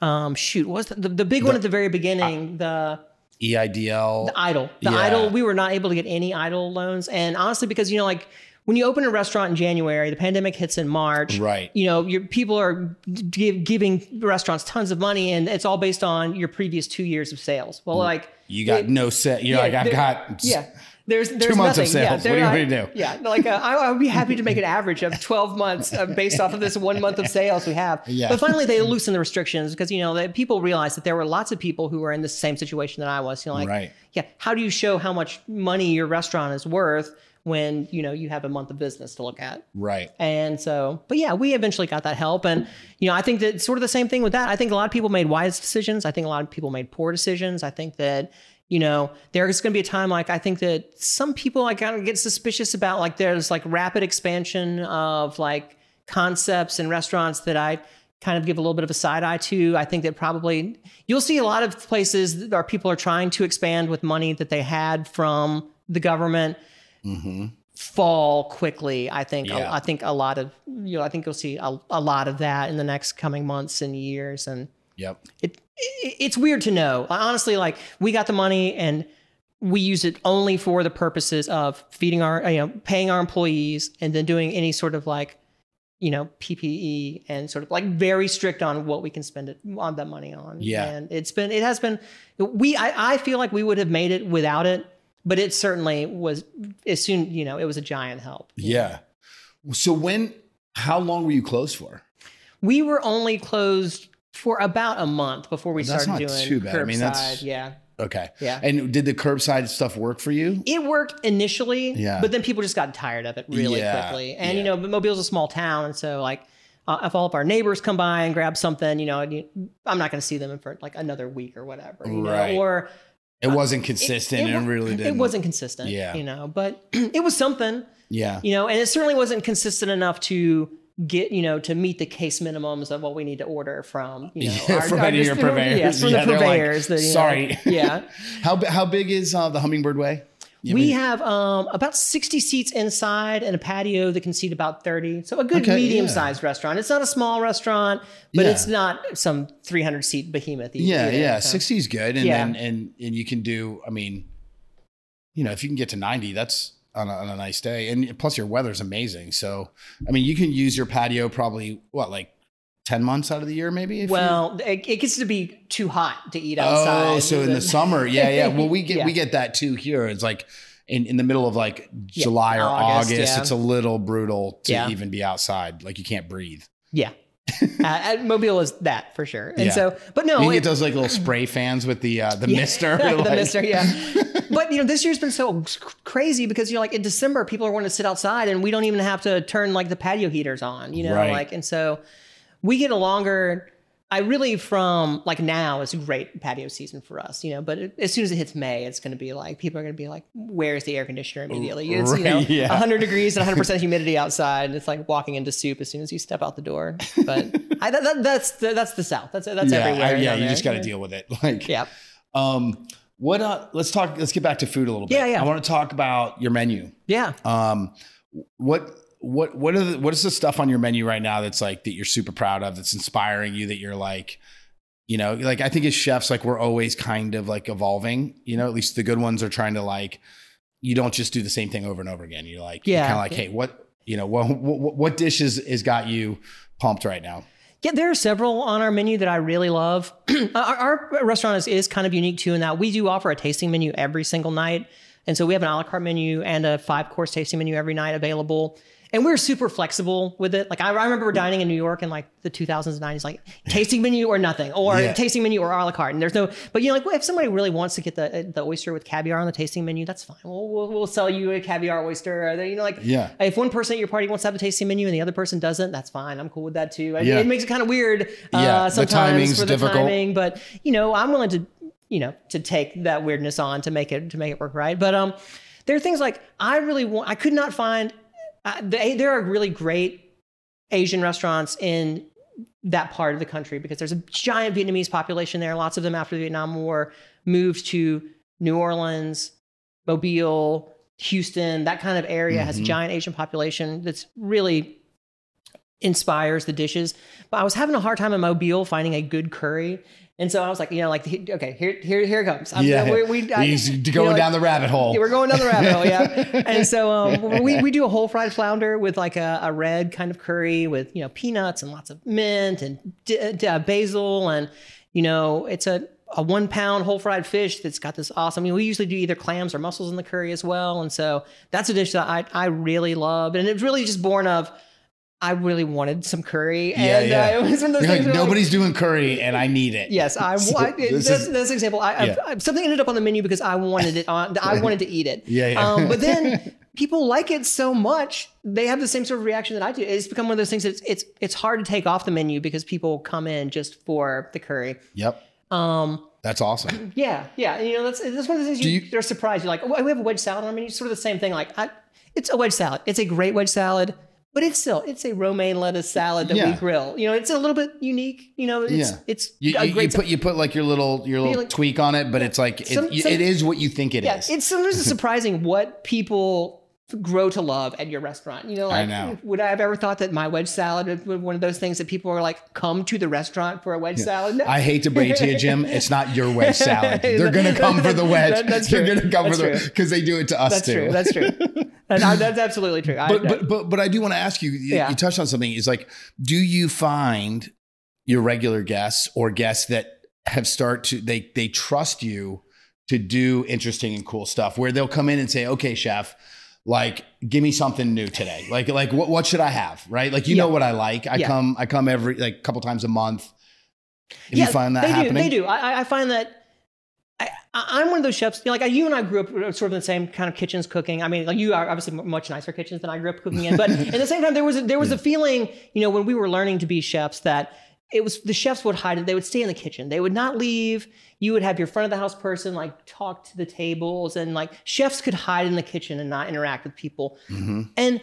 um, shoot, was the, the big the, one at the very beginning, uh, the EIDL, the EIDL, the yeah. EIDL. We were not able to get any EIDL loans, and honestly, because you know, like when you open a restaurant in January, the pandemic hits in March. Right. You know, your people are give, giving restaurants tons of money, and it's all based on your previous two years of sales. Well, like you got it, no set. You're yeah, like I've got yeah. There's, there's two months nothing. of sales. Yeah, what are you going to do? Yeah, like uh, I, I, would be happy to make an [LAUGHS] average of 12 months uh, based off of this one month of sales we have. Yeah. But finally, they [LAUGHS] loosened the restrictions because you know that people realized that there were lots of people who were in the same situation that I was. You know, like, right. yeah, how do you show how much money your restaurant is worth? When you know you have a month of business to look at. Right. And so but yeah we eventually got that help. And you know i think that sort of the same thing with that. I think a lot of people made wise decisions. I think a lot of people made poor decisions. I think that you know there's going to be a time like i think that some people like kind of get suspicious about like there's like rapid expansion of like concepts and restaurants that i kind of give a little bit of a side eye to. I think that probably you'll see a lot of places where people are trying to expand with money that they had from the government mm-hmm. fall quickly. I think. Yeah. I think a lot of you know. I think you'll see a, a lot of that in the next coming months and years. And Yep. it, it it's weird to know. Honestly, like we got the money and we use it only for the purposes of feeding our, you know, paying our employees and then doing any sort of like, you know, PPE and sort of like very strict on what we can spend it on that money on. Yeah. And it's been, it has been, we, I, I feel like we would have made it without it, but it certainly was as soon, you know, it was a giant help. Yeah. So when, how long were you closed for? We were only closed for about a month before we That's started doing too bad. I mean, that's- curbside. yeah. Okay. Yeah. And did the curbside stuff work for you? It worked initially, Yeah. but then people just got tired of it really Yeah, quickly. And you know, Mobile's a small town, and so like uh, if all of our neighbors come by and grab something, you know, I'm not going to see them for like another week or whatever, you know, Right. or It wasn't consistent it, and wa- really didn't. it wasn't consistent, Yeah. you know, but [CLEARS THROAT] it was something, Yeah. you know, and it certainly wasn't consistent enough to get you know to meet the case minimums of what we need to order from you know [LAUGHS] Yeah, from any of your distribu- purveyors. yes, from Yeah, the like, purveyors know, "Sorry." yeah [LAUGHS] How how big is uh, the Hummingbird Way? You we mean- have um, about 60 seats inside and a patio that can seat about 30. So a good Okay, medium sized restaurant. It's not a small restaurant, but Yeah. it's not some 300 seat behemoth. e- yeah, either, yeah. so. Sixty is good, and Yeah. then and and you can do. I mean, you know, if you can get to ninety, that's on a, on a nice day, and plus your weather's amazing. So, I mean, you can use your patio probably what like ten months out of the year, maybe. if you- Well, it, it gets to be too hot to eat outside. Oh, so in the [LAUGHS] summer, yeah, yeah. Well, we get Yeah. we get that too here. It's like in, in the middle of like July or August, August, yeah. it's a little brutal to Yeah. even be outside. Like you can't breathe. Yeah. [LAUGHS] uh, Mobile is that for sure. And Yeah. so, but no, you it- get those like little spray fans with the uh, the [LAUGHS] Yeah. mister. the like- mister, yeah. but you know, this year's been so crazy because you're like in December, people are wanting to sit outside, and we don't even have to turn like the patio heaters on, you know, Right. like, and so we get a longer. I really from like now is a great patio season for us, you know. But it, as soon as it hits May, it's going to be like people are going to be like, "Where's the air conditioner?" Immediately, it's you know, Right, [LAUGHS] yeah. 100 degrees and 100 percent humidity outside, and it's like walking into soup as soon as you step out the door. But [LAUGHS] I, that, that, that's the, that's the South. That's that's yeah, everywhere. I- yeah. You there. just got to deal with it. [LAUGHS] Like, Yeah. Um, what? Uh, let's talk. Let's get back to food a little bit. Yeah, yeah. I want to talk about your menu. Yeah. Um, what? What what are the, what is the stuff on your menu right now that's like that you're super proud of that's inspiring you that you're like you know like I think as chefs like we're always kind of like evolving you know at least the good ones are trying to like you don't just do the same thing over and over again you're like Yeah. kind of like hey what you know what what, what dish is, is got you pumped right now Yeah, there are several on our menu that I really love. [CLEARS THROAT] our, our restaurant is, is kind of unique too in that we do offer a tasting menu every single night. And so we have an a la carte menu and a five course tasting menu every night available. And we're super flexible with it. Like I, I remember dining in New York in like the 2000s and 90s, like tasting menu or nothing, or Yeah. tasting menu or a la carte. And there's no, but you know, like if somebody really wants to get the the oyster with caviar on the tasting menu, that's fine. We'll, we'll, we'll sell you a caviar oyster. Or, you know, like Yeah. if one person at your party wants to have a tasting menu and the other person doesn't, that's fine. I'm cool with that too. I- Yeah. It makes it kind of weird Yeah, uh, the sometimes timing's for the difficult. timing, but you know, I'm willing to, you know, to take that weirdness on to make it to make it work right. But um, there are things like I really want. I could not find. Uh, they, there are really great Asian restaurants in that part of the country because there's a giant Vietnamese population there. Lots of them after the Vietnam War moved to New Orleans, Mobile, Houston, that kind of area has a Mhm. giant Asian population that's really inspires the dishes. But I was having a hard time in Mobile finding a good curry. And so I was like, you know, like, okay, here, here, here it comes. I'm- yeah we, we, I- He's you going know, like- down the rabbit hole yeah, we're going down the rabbit hole, yeah. [LAUGHS] And so um, we, we do a whole fried flounder with like a, a red kind of curry with you know peanuts and lots of mint and d- d- uh, basil and you know it's a a one pound whole fried fish that's got this awesome. I mean, we usually do either clams or mussels in the curry as well, and so that's a dish that I I really love, and it's really just born of. I really wanted some curry, Yeah, and yeah. Uh, it was one of those You're things. like, where, like, nobody's doing curry and I need it Yes, I. So I this that's, is- that's an example. I, I- Yeah. I, something ended up on the menu because I wanted it on. I [LAUGHS] wanted to eat it. Yeah, yeah. Um, but then [LAUGHS] people like it so much, they have the same sort of reaction that I do. It's become one of those things. That's it's it's hard to take off the menu because people come in just for the curry. yep Um, that's awesome [CLEARS THROAT] yeah, yeah. You know, that's that's one of the things you, you- you, are surprised. You're like, oh, we have a wedge salad on our menu. It's sort of the same thing. Like, I, it's a wedge salad. It's a great wedge salad. But it's still it's a romaine lettuce salad that Yeah. we grill. You know, it's a little bit unique. You know, it's Yeah. it's You, a you, you put you put like your little your little Feeling- tweak on it, but it's like it, Some- it is what you think it is. Yeah, it's sometimes it's [LAUGHS] surprising what people grow to love at your restaurant. You know, like know. would I have ever thought that my wedge salad would one of those things that people are like come to the restaurant for a wedge salad? No. I hate to break to you, Jim. [LAUGHS] It's not your wedge salad. [LAUGHS] They're gonna come for the wedge. That- that's They're true. gonna come That's for the true. because they do it to us that's too. true. That's true. That's, I- that's absolutely true. I- but, but but but I do want to ask you. You, Yeah. you touched on something. Is like, do you find your regular guests or guests that have start to they they trust you to do interesting and cool stuff where they'll come in and say, "Okay, chef." Like, give me something new today. Like, like what, what should I have? Right? Like, you know what I like. I Yeah. come, I come every like couple times a month. If Yeah, you find that they happening, do. They do. I, I- find that I'm one of those chefs. You know, like you and I grew up sort of in the same kind of kitchens cooking. I mean, like you are obviously much nicer kitchens than I grew up cooking in. But [LAUGHS] at the same time, there was a, there was a feeling, you know, when we were learning to be chefs that it was the chefs would hide. They would stay in the kitchen. They would not leave. You would have your front of the house person like talk to the tables, and like chefs could hide in the kitchen and not interact with people. Mhm. And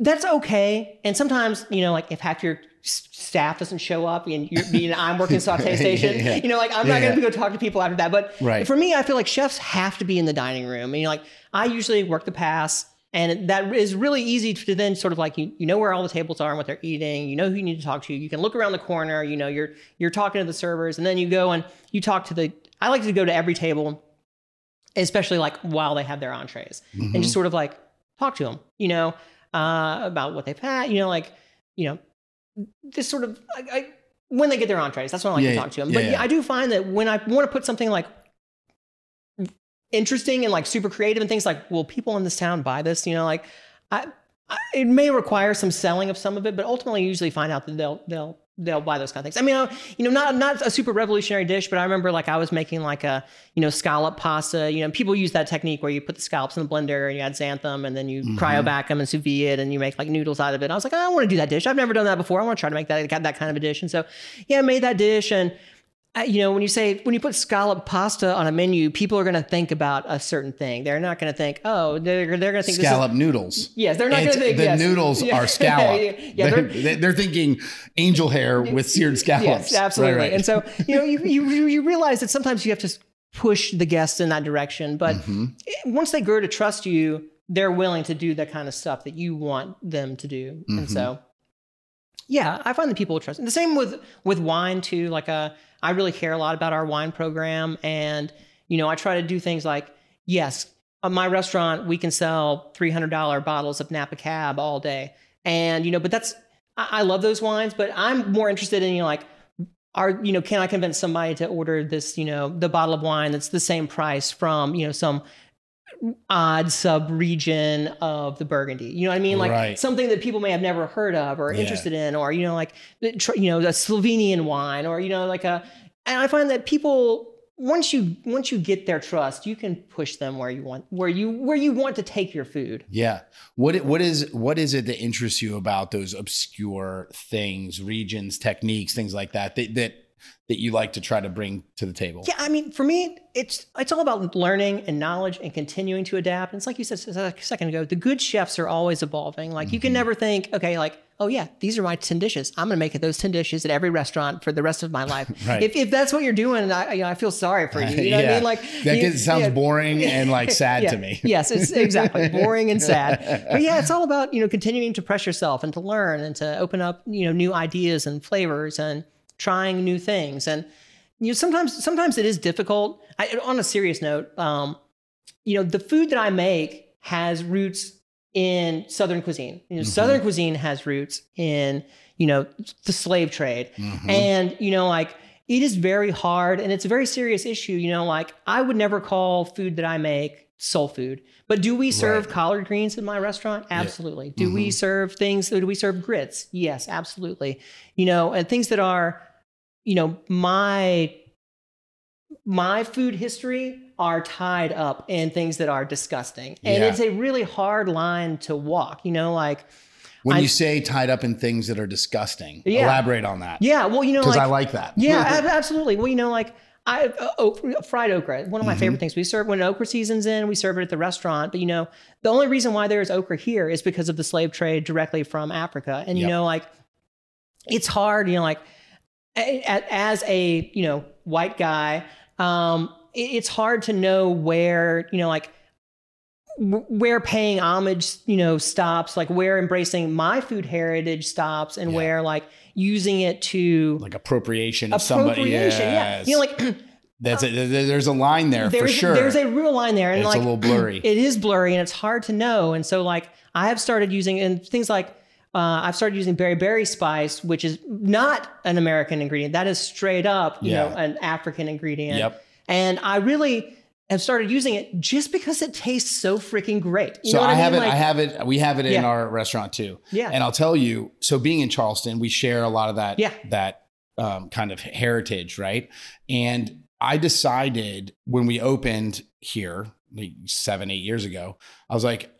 that's okay. And sometimes, you know, like if half your staff doesn't show up and you're, I'm working [LAUGHS] saute station, Yeah. you know, like I'm Yeah, not going to yeah. go talk to people after that. But Right. for me, I feel like chefs have to be in the dining room. And, you know, like I usually work the pass. And that is really easy to then sort of like you, you know where all the tables are and what they're eating. You know who you need to talk to. You can look around the corner. You know you're you're talking to the servers, and then you go and you talk to the. I like to go to every table, especially like while they have their entrees, Mm-hmm. and just sort of like talk to them. You know uh, about what they've had. You know like you know just sort of I, I, when they get their entrees. That's when I like Yeah, to talk to them. yeah, but yeah. yeah, I do find that when I want to put something like interesting and like super creative and things like, will people in this town buy this? You know, like I, I it may require some selling of some of it, but ultimately you usually find out that they'll they'll they'll buy those kind of things. I mean, you know, not not a super revolutionary dish, but I remember like I was making like a you know scallop pasta. You know, people use that technique where you put the scallops in the blender and you add xanthan and then you mm-hmm. cryovac them and sous vide it and you make like noodles out of it. I was like, I want to do that dish. I've never done that before. I want to try to make that that kind of a dish. And so yeah, I made that dish and. You know, when you say when you put scallop pasta on a menu, people are going to think about a certain thing. They're not going to think, oh, they're they're going to think this is- scallop noodles. Yes, they're not going to think the yes. noodles Yeah. are scallop. [LAUGHS] yeah, yeah, they're, they're- they're thinking angel hair with seared [LAUGHS] scallops. Yes, absolutely. Right, right. And so, you know, you, you you realize that sometimes you have to push the guests in that direction, but Mm-hmm. once they grow to trust you, they're willing to do the kind of stuff that you want them to do. And Mm-hmm. so, yeah, I find that people trust. And the same with with wine too. Like, uh, I really care a lot about our wine program, and you know, I try to do things like, yes, at my restaurant we can sell three hundred dollar bottles of Napa Cab all day, and you know, but that's I, I love those wines, but I'm more interested in you know like are you know can i convince somebody to order this you know the bottle of wine that's the same price from you know some odd sub region of the burgundy you know what i mean like Right. something that people may have never heard of or Yeah. interested in or you know like you know a slovenian wine or you know like a and i find that people once you once you get their trust you can push them where you want where you where you want to take your food Yeah. What what is what is it that interests you about those obscure things, regions, techniques, things like that that that that you like to try to bring to the table? Yeah, I mean, for me, it's it's all about learning and knowledge and continuing to adapt. And it's like you said a second ago, the good chefs are always evolving. Like you Mm-hmm. can never think, okay, like, oh yeah, these are my ten dishes. I'm gonna make those ten dishes at every restaurant for the rest of my life. [LAUGHS] Right. If, if that's what you're doing, I you know I feel sorry for you. You know what I [LAUGHS] mean? Like that you- gets, sounds yeah. boring [LAUGHS] and like sad Yeah. to me. yes, it's exactly boring and sad. But yeah, it's all about you know continuing to press yourself and to learn and to open up you know new ideas and flavors and trying new things. And you know sometimes sometimes it is difficult. I, on a serious note, um, you know the food that I make has roots in Southern cuisine. You know, mm-hmm. Southern cuisine has roots in you know the slave trade, mm-hmm. and you know like it is very hard and it's a very serious issue. You know, like I would never call food that I make soul food. But do we serve Right. collard greens in my restaurant? Absolutely. Do we mm-hmm. serve things? Do we serve grits? Yes, absolutely. You know, and things that are, you know, my my food history are tied up in things that are disgusting. And Yeah. it's a really hard line to walk, you know, like When I- you say tied up in things that are disgusting, Yeah. elaborate on that. yeah, well, you know, Because like I like that. Yeah, ab- absolutely. Well, you know, like I uh, okra, fried okra, one of my favorite things. We serve when okra season's in, we serve it at the restaurant. But you know, the only reason why there is okra here is because of the slave trade directly from Africa. And you Yep. know, like it's hard. You know, like as a you know white guy, um, it's hard to know where you know like where paying homage, you know, stops, like where embracing my food heritage stops, and where like using it to like appropriation of somebody. appropriation. Yes. Yeah, you know, like [CLEARS THROAT] That's a, there's a line there for sure. there's a real line there, and it's like a little [CLEARS THROAT] blurry. it is blurry and it's hard to know. And so like I have started using and things like uh, I've started using berbere spice, which is not an American ingredient. That is straight up, you know, an African ingredient. Yep. And I really have started using it just because it tastes so freaking great. You so know what I, I, mean? have it. Like, I have it. We have it in Yeah. our restaurant too. Yeah. And I'll tell you. So being in Charleston, we share a lot of that. Yeah. That um, kind of heritage, right? And I decided when we opened here, like seven, eight years ago, I was like,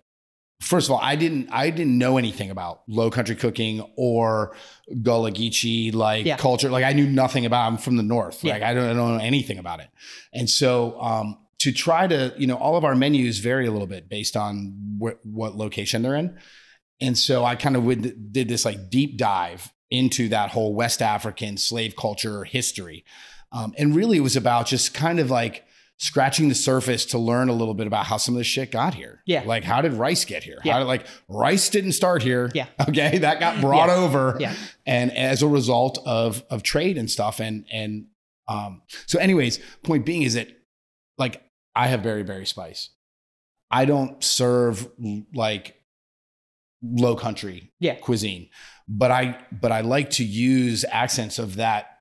first of all, I didn't, I didn't know anything about Low Country cooking or Gullah Geechee like Yeah. culture. Like I knew nothing about. I'm from the north. Yeah. Like I don't, I don't know anything about it. And so um, to try to, you know, all of our menus vary a little bit based on wh- what location they're in. And so I kind of would, did this like deep dive into that whole West African slave culture history. Um, and really it was about just kind of like scratching the surface to learn a little bit about how some of this shit got here. Yeah. Like how did rice get here? Yeah. How did like rice didn't start here. Yeah. [LAUGHS] Okay. That got brought Yeah. over. Yeah. And as a result of of trade and stuff. And and um, so anyways, point being is that like I have berbere spice. I don't serve like low country Yeah. cuisine, but I but I like to use accents of that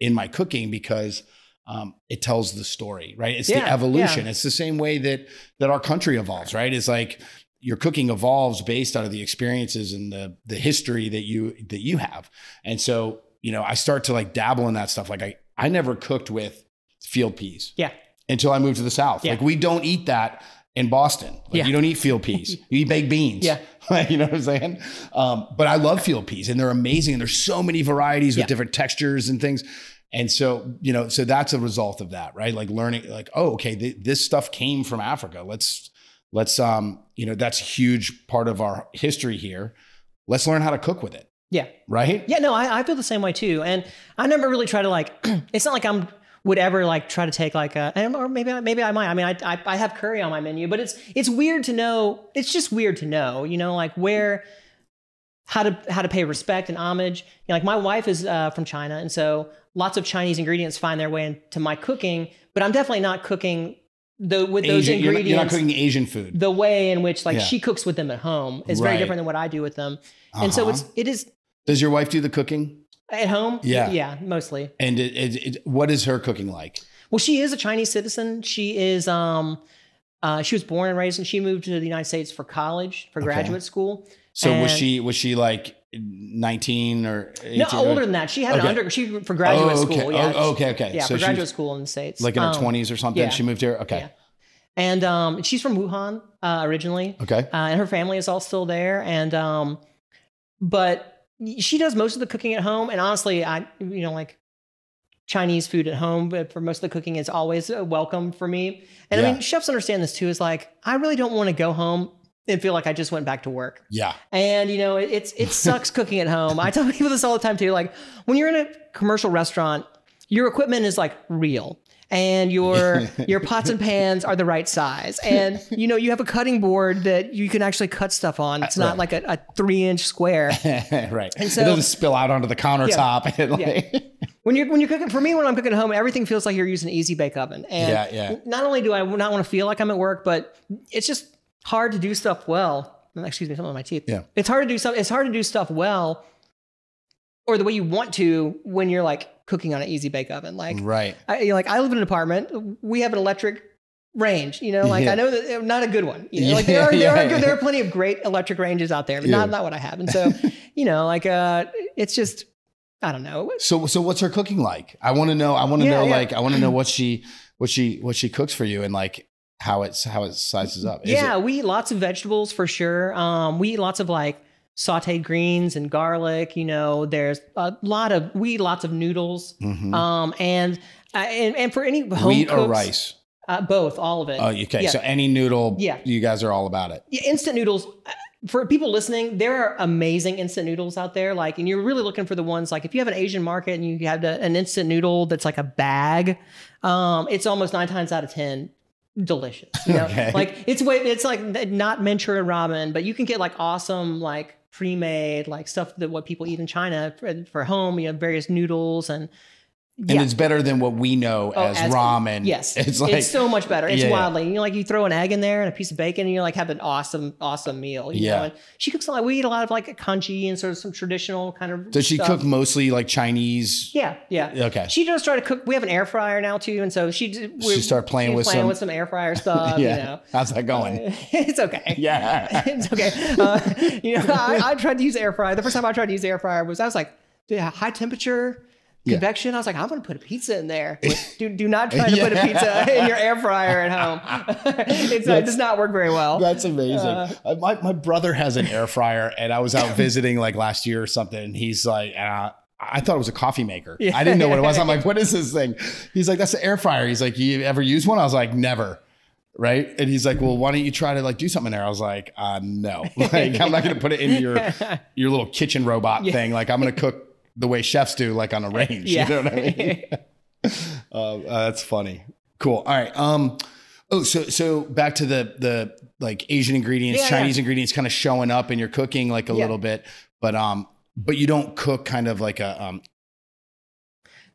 in my cooking because um, it tells the story, right? It's the evolution. yeah. It's the same way that that our country evolves, right? It's like your cooking evolves based out of the experiences and the the history that you that you have. And so, you know, I start to like dabble in that stuff. Like I I never cooked with field peas Yeah. until I moved to the South. Yeah. Like we don't eat that in Boston. Like Yeah. you don't eat field peas. [LAUGHS] You eat baked beans. Yeah. [LAUGHS] you know what I'm saying? Um, but I love field peas and they're amazing. And there's so many varieties with Yeah. different textures and things. And so, you know, so that's a result of that, right? Like learning, like, oh, okay, th- this stuff came from Africa. Let's, let's, um, you know, that's a huge part of our history here. Let's learn how to cook with it, Yeah. right? Yeah, no, I, I feel the same way too. And I never really try to like, [CLEARS THROAT] it's not like I'm would ever like try to take like a, or maybe, I- maybe I might. I mean, I, I, I have curry on my menu, but it's, it's weird to know. It's just weird to know, you know, like where, how to, how to pay respect and homage. You know, like my wife is uh, from China. And so lots of Chinese ingredients find their way into my cooking, but I'm definitely not cooking the, with those Asian, you're not- ingredients you're not cooking Asian food. the way in which like Yeah. she cooks with them at home is very different than what I do with them. And so Uh-huh. it's, it is Does your wife do the cooking? at home. Yeah. Yeah, mostly. And it, it, it, what is her cooking like? Well, she is a Chinese citizen. She is um uh she was born and raised and she moved to the United States for college, for Okay. graduate school. So was she was she like 19 or 18 No, older than that. She had Okay. an under she for graduate Oh, okay. school. Yeah. Oh, okay, okay. Yeah, So for graduate school in the States. like in her Um, 20s or something. yeah. She moved here. Okay. Yeah. And um she's from Wuhan uh originally. Okay. uh, and her family is all still there. And um, but she does most of the cooking at home. And honestly, I you know like Chinese food at home, but for most of the cooking is always uh, welcome for me. And Yeah. I mean, chefs understand this too. Is like I really don't want to go home and feel like I just went back to work. Yeah. And you know, it, it's it [LAUGHS] sucks cooking at home. I tell people this all the time too. Like when you're in a commercial restaurant, your equipment is like real. And your [LAUGHS] your pots and pans are the right size, and you know you have a cutting board that you can actually cut stuff on. It's not right. like a, a three inch square. [LAUGHS] right. And so- it doesn't spill out onto the countertop. and like- When you're when you're cooking, for me, when I'm cooking at home, everything feels like you're using an easy bake oven. And Yeah, yeah. not only do I not want to feel like I'm at work, but it's just hard to do stuff well. Excuse me, something on my teeth. Yeah. It's hard to do stuff. It's hard to do stuff well, or the way you want to when you're like cooking on an easy bake oven. Like, right. I, you know, like I live in an apartment. We have an electric range. You know, like Yeah. I know that not a good one. You know, like there are Yeah, there are yeah. good, there are plenty of great electric ranges out there, but Yeah. not not what I have. And so, [LAUGHS] you know, like uh, it's just I don't know. So so what's her cooking like? I want to know. I want to Yeah, know yeah. like I want to know what she what she what she cooks for you and like how it's how it sizes up. Is yeah, it- we eat lots of vegetables for sure. Um, we eat lots of like sauteed greens and garlic. You know, there's a lot of we eat lots of noodles. Mhm. Um, and uh, and and for any home Wheat or rice? uh, both, all of it. Oh, okay. Yeah. So any noodle, Yeah. you guys are all about it. Yeah, instant noodles. uh, For people listening, there are amazing instant noodles out there. Like, and you're really looking for the ones like if you have an Asian market and you have the, an instant noodle that's like a bag, um, it's almost nine times out of ten delicious. [LAUGHS] You know, Okay. like it's way it's like not Maruchan ramen, but you can get like awesome like pre-made like stuff that what people eat in China for, for home. You have various noodles and And yeah. it's better than what we know Oh, as, ramen. Yes, [LAUGHS] It's like so much better. It's Yeah, yeah. wildly. You know, like you throw an egg in there and a piece of bacon, and you like have an awesome, awesome meal. You Yeah. she cooks a lot. We eat a lot of like congee and sort of some traditional kind of. does she stuff. cook mostly like Chinese? Yeah, yeah. Okay. She does try to cook. We have an air fryer now too, and so she She started playing with playing some- with some air fryer stuff. [LAUGHS] yeah. You know, How's that going? [LAUGHS] it's okay. yeah. it's okay. Uh, you know, I, I tried to use air fryer. The first time I tried to use air fryer was I was like, yeah, high temperature. Yeah. Convection. I was like, I'm going to put a pizza in there. [LAUGHS] Do, do not try to put a pizza [LAUGHS] in your air fryer at home. [LAUGHS] it's, it does not work very well. That's amazing. Uh, Uh, my, my brother has an air fryer, and I was out visiting like last year or something. And he's like, uh, I thought it was a coffee maker. Yeah. I didn't know what it was. I'm like, what is this thing? He's like, that's an air fryer. He's like, you ever use one? I was like, never. Right. And he's like, well, why don't you try to like do something there? I was like, uh, no, like, I'm not going to put it in your, your little kitchen robot thing. Like, I'm going to cook the way chefs do, like on a range. Yeah. You know what I mean? [LAUGHS] [LAUGHS] Uh, uh, that's funny. Cool. All right. Um. Oh, so so back to the the like Asian ingredients, Yeah, Chinese ingredients, kind of showing up in your cooking like a Yeah. little bit, but um, but you don't cook kind of like a um.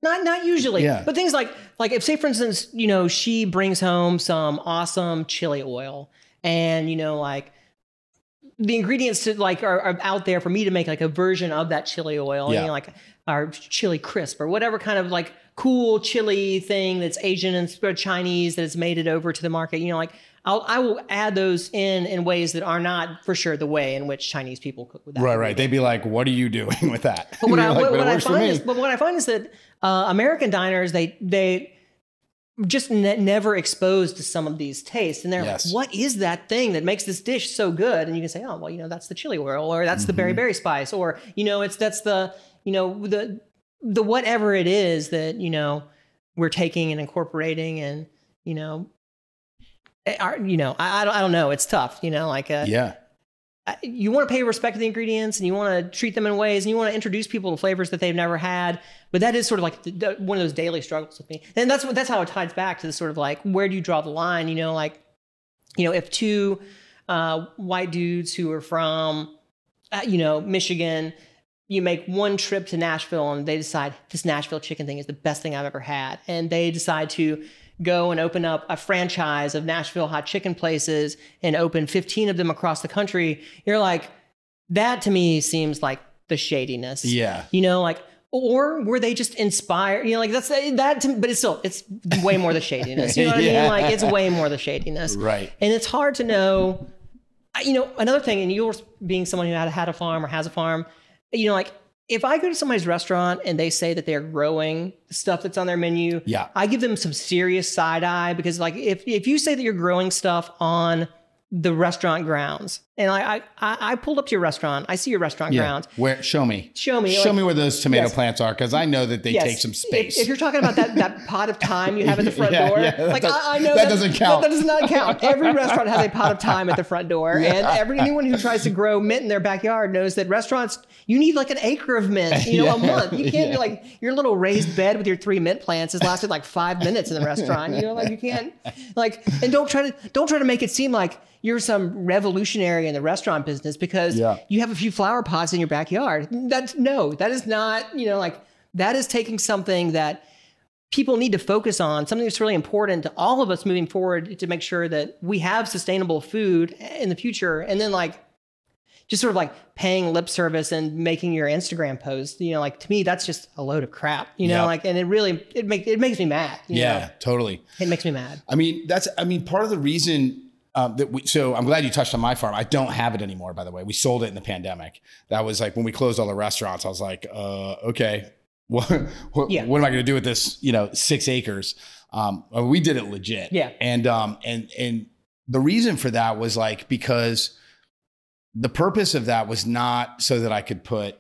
Not not usually. Yeah. But things like like if say for instance, you know, she brings home some awesome chili oil and you know like the ingredients to like are, are out there for me to make like a version of that chili oil, Yeah. you know, like our chili crisp or whatever kind of like cool chili thing that's Asian and Chinese that has made it over to the market. You know, like I'll I will add those in in ways that are not for sure the way in which Chinese people cook with that. Right, right. They'd be like, "What are you doing [LAUGHS] with that?" But what, [LAUGHS] I, like, what, what I find is, but what I find is that uh, American diners they they just ne- never exposed to some of these tastes, and they're Yes. like, "What is that thing that makes this dish so good?" And you can say, "Oh, well, you know, that's the chili oil, or that's the Mm-hmm. berbere spice, or you know, it's that's the you know the the whatever it is that you know we're taking and incorporating, and you know." eh, Are, you know, I, I don't, I don't know. It's tough, you know, like, uh, yeah, you want to pay respect to the ingredients and you want to treat them in ways and you want to introduce people to flavors that they've never had but that is sort of like the, the, one of those daily struggles with me. And that's what that's how it ties back to the sort of like where do you draw the line you know like you know if two uh, white dudes who are from uh, you know michigan you make one trip to nashville and they decide this nashville chicken thing is the best thing i've ever had. And they decide to go and open up a franchise of Nashville hot chicken places and open 15 of them across the country, you're like, that to me seems like the shadiness. yeah, You know, like, or were they just inspired? You know, like that's that, to, but it's still, it's way more the shadiness. You know what I [LAUGHS] mean? Like, it's way more the shadiness. right. And it's hard to know, you know, another thing, and you're being someone who had, had a farm or has a farm, you know, like if I go to somebody's restaurant and they say that they're growing stuff that's on their menu, Yeah. I give them some serious side eye because like if, if you say that you're growing stuff on the restaurant grounds, and I, I, I pulled up to your restaurant, I see your restaurant Yeah. grounds. Where? Show me. Show me, Show like- me where those tomato Yes. plants are, because I know that they Yes. take some space. If, you're talking about that that [LAUGHS] pot of thyme you have at the front Yeah, door, yeah, like does- I, I know that doesn't count. That, that does not count. Every restaurant has a pot of thyme at the front door, [LAUGHS] and every anyone who tries to grow mint in their backyard knows that restaurants you need like an acre of mint, you know, a [LAUGHS] month. You can't Yeah. like your little raised bed with your three mint plants has lasted like five minutes in the restaurant. You know, like you can't like and don't try to don't try to make it seem like you're some revolutionary in the restaurant business because Yeah. you have a few flower pots in your backyard. That's no, that is not, you know, like that is taking something that people need to focus on, something that's really important to all of us moving forward to make sure that we have sustainable food in the future. And then like just sort of like paying lip service and making your Instagram post, you know, like to me, that's just a load of crap, you know, Yeah. like, and it really, it makes, it makes me mad. you yeah, know? totally. It makes me mad. I mean, that's. I mean, part of the reason um, that we. So I'm glad you touched on my farm. I don't have it anymore. By the way, we sold it in the pandemic. That was like when we closed all the restaurants. I was like, uh, okay, [LAUGHS] what, what, Yeah. what am I going to do with this? You know, six acres. Um, we did it legit. Yeah. And um, and and the reason for that was like because the purpose of that was not so that I could put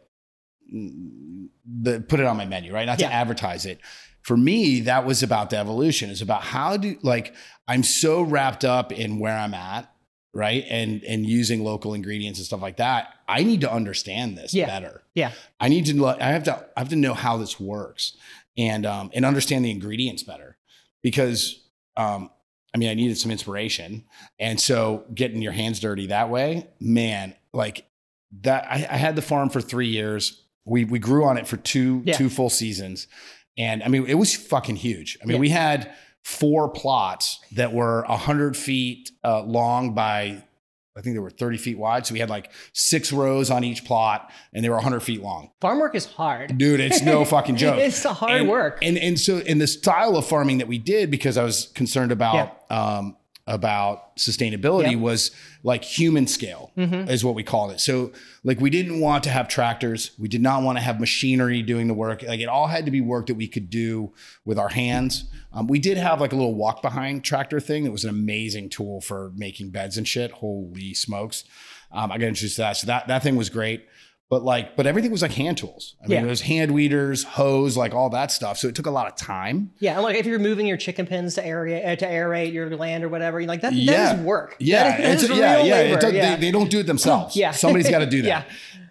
mm, the put it on my menu, right? Not Yeah. to advertise it. For me, that was about the evolution. It's about how do like I'm so wrapped up in where I'm at, right? And and using local ingredients and stuff like that. I need to understand this Yeah. better. Yeah. I need to I have to I have to know how this works and um and understand the ingredients better because um I mean, I needed some inspiration. And so getting your hands dirty that way, man, like that, I, I had the farm for three years. We, we grew on it for two, Yeah. two full seasons. And I mean, it was fucking huge. I mean, Yeah. we had four plots that were 100 feet uh, long by, I think they were 30 feet wide. So we had like six rows on each plot and they were 100 feet long. Farm work is hard. Dude, it's no [LAUGHS] fucking joke. It's hard and, work. And and so in the style of farming that we did, because I was concerned about um, about sustainability, Yep. Mm-hmm. was like human scale is what we called it. So like we didn't want to have tractors, we did not want to have machinery doing the work. Like it all had to be work that we could do with our hands. Um, we did have like a little walk behind tractor thing that was an amazing tool for making beds and shit. Holy smokes! Um, I got introduced to that, so that that thing was great. But like, but everything was like hand tools. I mean, Yeah. it was hand weeders, hose, like all that stuff. So it took a lot of time. Yeah, like if you're moving your chicken pens to aerate, uh, to aerate your land or whatever, you're like that, Yeah. that is work. Yeah, that is, that it's, is yeah, real yeah. labor. It does- yeah. They, they don't do it themselves. Yeah. somebody's got to do [LAUGHS] that. Yeah.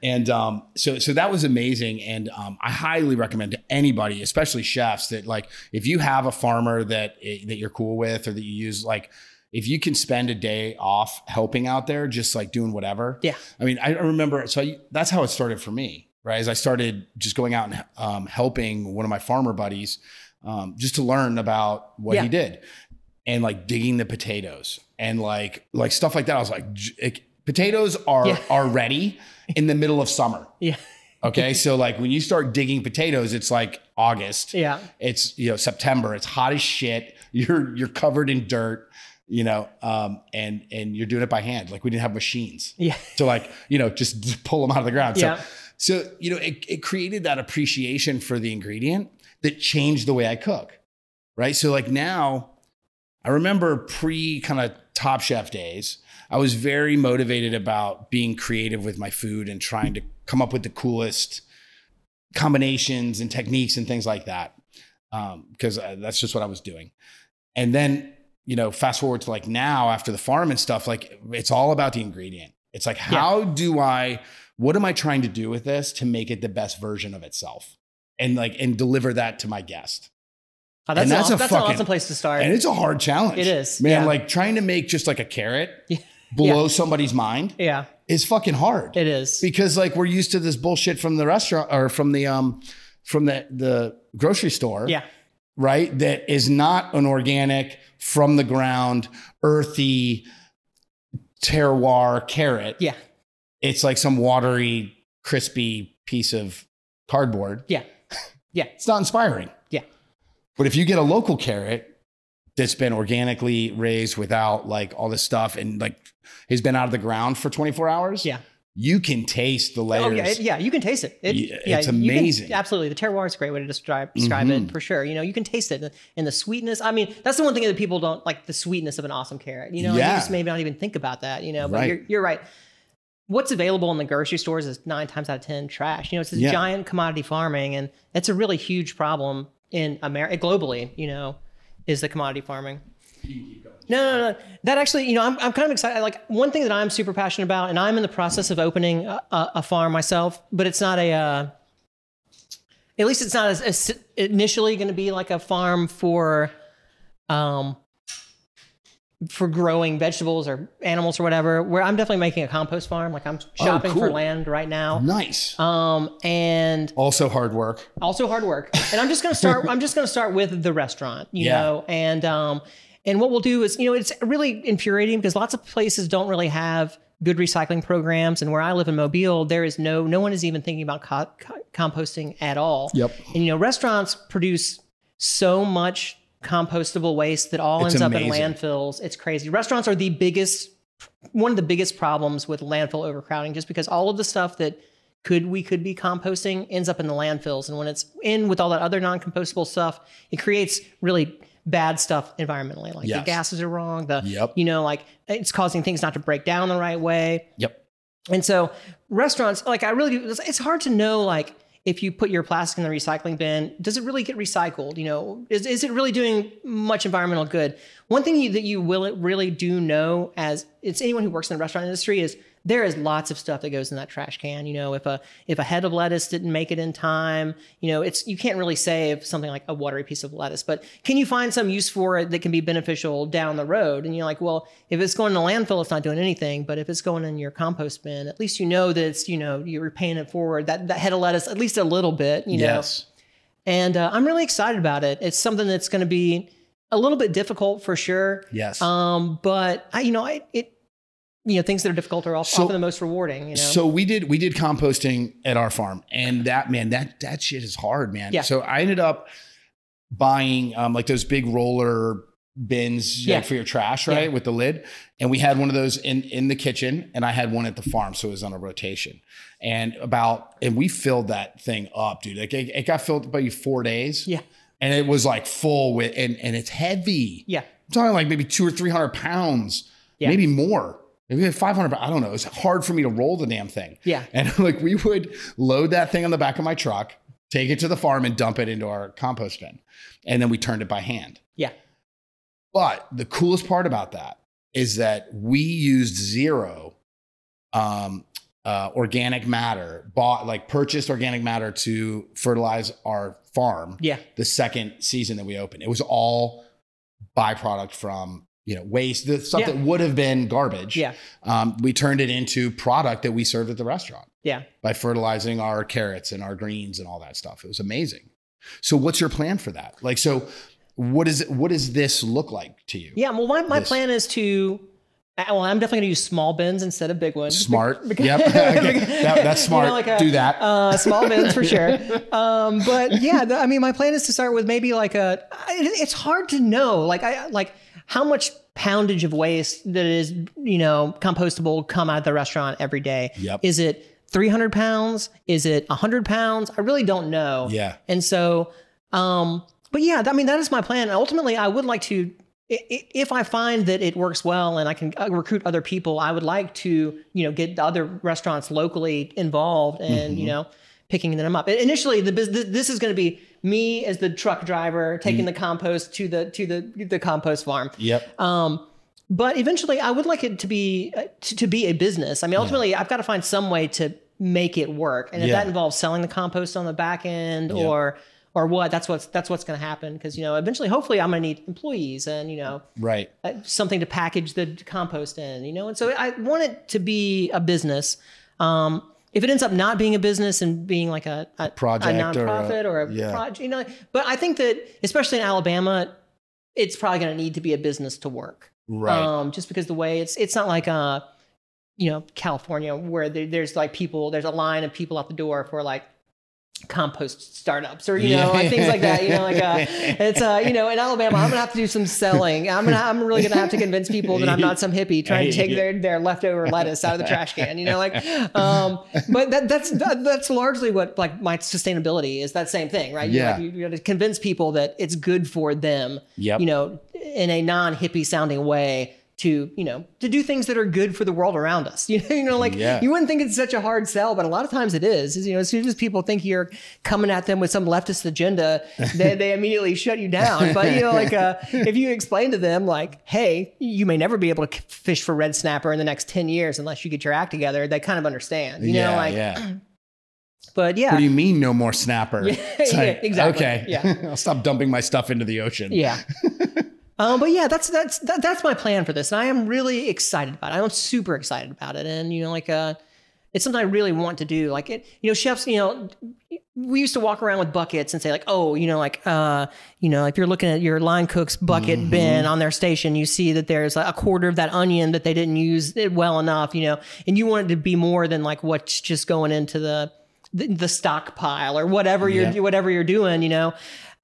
And um, so, so that was amazing, and um, I highly recommend to anybody, especially chefs, that like if you have a farmer that eh, that you're cool with or that you use, like if you can spend a day off helping out there, just like doing whatever. Yeah. I mean, I remember. So I, that's how it started for me, right? As I started just going out and um, helping one of my farmer buddies, um, just to learn about what Yeah. he did and like digging the potatoes and like like stuff like that. I was like, it- potatoes are Yeah. are ready in the middle of summer. [LAUGHS] yeah, Okay, so like when you start digging potatoes, it's like August. yeah, It's you know September. It's hot as shit. You're you're covered in dirt. You know, um, and and you're doing it by hand. Like we didn't have machines yeah, [LAUGHS] to like you know just, [LAUGHS] pull them out of the ground. So Yeah. so you know it, it created that appreciation for the ingredient that changed the way I cook. Right. So like now, I remember pre kind of Top Chef days. I was very motivated about being creative with my food and trying to come up with the coolest combinations and techniques and things like that. Because uh, that's just what I was doing. And then, you know, fast forward to like now after the farm and stuff, like it's all about the ingredient. It's like, how do I, what am I trying to do with this to make it the best version of itself? And like, and deliver that to my guest. Oh, that's, And that's an, a that's an awesome place to start. And it's a hard challenge. It is, Man, yeah. like trying to make just like a carrot [LAUGHS] Yeah. blow somebody's mind yeah, is fucking hard. it is. because like we're used to this bullshit from the restaurant or from the um from the the grocery store yeah, right that is not an organic from the ground earthy terroir carrot. Yeah, it's like some watery crispy piece of cardboard. Yeah, yeah, it's not inspiring. Yeah. but if you get a local carrot that's been organically raised without like all this stuff and like has been out of the ground for 24 hours yeah. You can taste the layers Oh yeah, it- yeah. You can taste it. It- Yeah, yeah, it's you can- amazing. absolutely, the terroir is a great way to describe describe Mhm. it for sure. You know, you can taste it and the sweetness. I mean, that's the one thing that people don't like the sweetness of an awesome carrot. You know, Yeah. you just maybe not even think about that. You know, but Right. you're you're right. What's available in the grocery stores is nine times out of ten trash. You know, it's this giant commodity farming, and it's a really huge problem in America globally. You know, is the commodity farming. No, no, no. That actually, you know, I'm, I'm kind of excited. Like one thing that I'm super passionate about, and I'm in the process of opening a, a, a farm myself, but it's not a. Uh, at least it's not as, as initially going to be like a farm for, um, for growing vegetables or animals or whatever. Where I'm definitely making a compost farm. Like I'm shopping for cool. land right now. nice Um, and also hard work also hard work. And I'm just going to start. I'm just going to start with the restaurant, you Yeah. know, and um, and what we'll do is, you know, it's really infuriating because lots of places don't really have good recycling programs. And where I live in Mobile, there is no no one is even thinking about co- co- composting at all. Yep. And you know, restaurants produce so much compostable waste that all It's ends up in landfills. It's crazy. Restaurants are the biggest one of the biggest problems with landfill overcrowding just because all of the stuff that could we could be composting ends up in the landfills and when it's in with all that other non-compostable stuff it creates really bad stuff environmentally like Yes. the gases are wrong the Yep. you know like it's causing things not to break down the right way Yep. and so restaurants, like I really it's- it's hard to know like if you put your plastic in the recycling bin, does it really get recycled? You know, is, is it really doing much environmental good? One thing you, that you will really do know as it's anyone who works in the restaurant industry is there is lots of stuff that goes in that trash can. You know, if a if a head of lettuce didn't make it in time, you know, it's you can't really save something like a watery piece of lettuce, but can you find some use for it that can be beneficial down the road? And you're like, well, if it's going to landfill, it's not doing anything, but if it's going in your compost bin, at least you know that it's you know you're paying it forward. That that head of lettuce at least a little bit. You know, Yes. and uh, I'm really excited about it. It's something that's going to be a little bit difficult for sure. Yes. Um, but I, you know, I, it, you know, things that are difficult are So- often the most rewarding. You know. So we did we did composting at our farm, and that man that that shit is hard, man. Yeah. So I ended up buying um, like those big roller bins Yeah. like, for your trash, right, Yeah. with the lid. And we had one of those in in the kitchen, and I had one at the farm, so it was on a rotation. And about and we filled that thing up, dude. Like it, it got filled about four days. Yeah. And it was like full with and and it's heavy. yeah. I'm talking like maybe two or three hundred pounds, Yeah. maybe more. Maybe five hundred. I don't know. It's hard for me to roll the damn thing. Yeah. And [LAUGHS] like we would load that thing on the back of my truck, take it to the farm, and dump it into our compost bin, and then we turned it by hand. Yeah. But the coolest part about that is that we used zero um, uh, organic matter, bought like purchased organic matter to fertilize our farm Yeah. the second season that we opened. It was all byproduct from you know waste, the stuff Yeah. that would have been garbage. Yeah. Um, we turned it into product that we served at the restaurant Yeah. by fertilizing our carrots and our greens and all that stuff. It was amazing. So what's your plan for that? Like, so what is it, what does this look like to you? Yeah. Well, my, my This. plan is to, well, I'm definitely going to use small bins instead of big ones. Smart. [LAUGHS] Because- yep. [LAUGHS] Okay. [LAUGHS] That- that's You smart. know, like a- Do that. Uh, small bins for sure. Um, but yeah, the, I mean, my plan is to start with maybe like a. it- It's hard to know, like I like how much poundage of waste that is you know compostable come out of the restaurant every day. Yep. Is it 300 pounds? Is it 100 pounds? I really don't know. Yeah. And so, um, but yeah, I mean, that is my plan. And ultimately, I would like to, if I find that it works well and I can uh, recruit other people, I would like to, you know, get the other restaurants locally involved and, you know, picking them up. Initially, the business, this is going to be me as the truck driver taking the compost to the to the the compost farm. Yep. Um, but eventually, I would like it to be uh, to, to be a business. I mean, ultimately, I've got to find some way to make it work, and if Yeah. that involves selling the compost on the back end Yeah. or or what, that's what's that's what's going to happen. Because you know, eventually, hopefully, I'm going to need employees and you know right. uh, something to package the compost in. You know, and so I want it to be a business. Um, if it ends up not being a business and being like a, a Project a or a- nonprofit or a, yeah. project, you know, but I think that especially in Alabama, it's probably going to need to be a business to work. Right. Um, just because the way it's it's not like uh, you know, California where there, there's like people, there's a line of people out the door for like compost startups or you know Yeah. things like that you know like uh [LAUGHS] it's uh you know in alabama i'm gonna have to do some selling i'm gonna i'm really gonna have to convince people that i'm not some hippie trying to take their their leftover lettuce out of the trash can you know like um but that that's that, that's largely what like my sustainability is that same thing right Yeah. you, you, got to convince people that it's good for them Yep. you know in a non-hippie sounding way to you know to do things that are good for the world around us [LAUGHS] you know, you know like Yeah. you wouldn't think it's such a hard sell but a lot of times it is you know as soon as people think you're coming at them with some leftist agenda [LAUGHS] they, they immediately shut you down but you know like uh, [LAUGHS] if you explain to them like hey you may never be able to fish for red snapper in the next 10 years unless you get your act together they kind of understand you yeah. know like yeah. [CLEARS THROAT] but yeah What do you mean no more snapper? It's yeah, exactly. Okay. Yeah. I'll stop dumping my stuff into the ocean. Yeah. Um, but yeah, that's that's that, that's my plan for this, and I am really excited about it. I'm super excited about it, and you know, like uh, it's something I really want to do. Like it, you know, chefs, you know, we used to walk around with buckets and say like, oh, you know, like uh, you know, if you're looking at your line cook's bucket bin on their station, you see that there's like a quarter of that onion that they didn't use it well enough, you know, and you want it to be more than like what's just going into the the, the stockpile or whatever you're whatever you're doing, you know.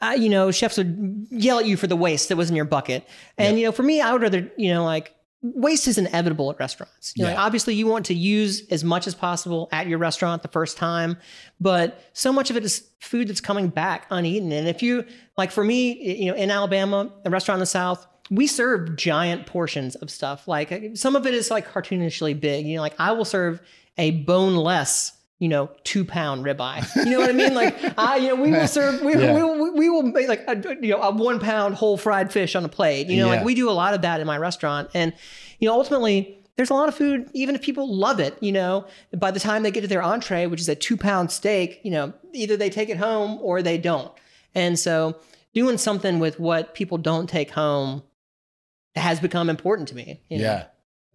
Uh, you know, chefs would yell at you for the waste that was in your bucket. And, you know, for me, I would rather, you know, like waste is inevitable at restaurants. You know, like, obviously you want to use as much as possible at your restaurant the first time, but so much of it is food that's coming back uneaten. And if you, like for me, you know, in Alabama, a restaurant in the South, we serve giant portions of stuff. Like some of it is like cartoonishly big. You know, like I will serve a boneless you know, two pound ribeye. You know what I mean? Like, [LAUGHS] I, you know, we will serve, we, Yeah. we, will, we will make like, a, you know, a one pound whole fried fish on a plate. You know, Yeah. like we do a lot of that in my restaurant. And, you know, ultimately, there's a lot of food, even if people love it, you know, by the time they get to their entree, which is a two pound steak, you know, either they take it home or they don't. And so doing something with what people don't take home has become important to me. you know? Yeah.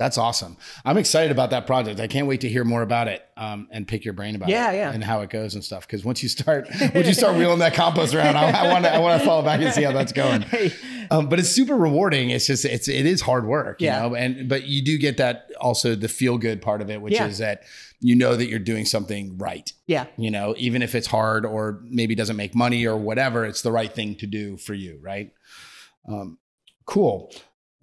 That's awesome. I'm excited about that project. I can't wait to hear more about it um, and pick your brain about Yeah, it yeah. and how it goes and stuff. Because once you start, once you start wheeling that compost around, I want to, I want to follow back and see how that's going. [LAUGHS] Um, but it's super rewarding. It's just, it's, it is hard work, you Yeah. know. And but you do get that also the feel good part of it, which Yeah. is that you know that you're doing something right. yeah. You know, even if it's hard or maybe doesn't make money or whatever, it's the right thing to do for you, right? Um, cool.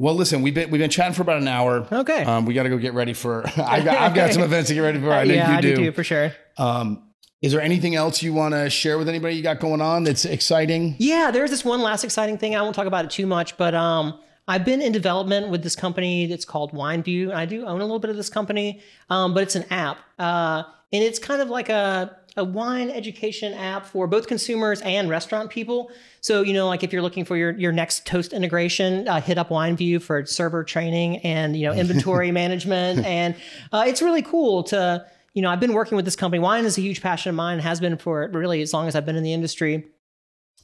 Well, listen, we've been we've been chatting for about an hour. Okay. Um, we got to go get ready for. [LAUGHS] I got, I've got some events to get ready for. I know yeah, you I do. do too, for sure. Um, is there anything else you want to share with anybody you got going on that's exciting? Yeah, there's this one last exciting thing. I won't talk about it too much, but um, I've been in development with this company that's called WineView. I do own a little bit of this company, um, but it's an app, uh, and it's kind of like a a wine education app for both consumers and restaurant people. So you know, like if you're looking for your your next toast integration, uh, hit up WineView for server training and you know [LAUGHS] inventory management, and uh, it's really cool to. You know, I've been working with this company. Wine is a huge passion of mine, has been for really as long as I've been in the industry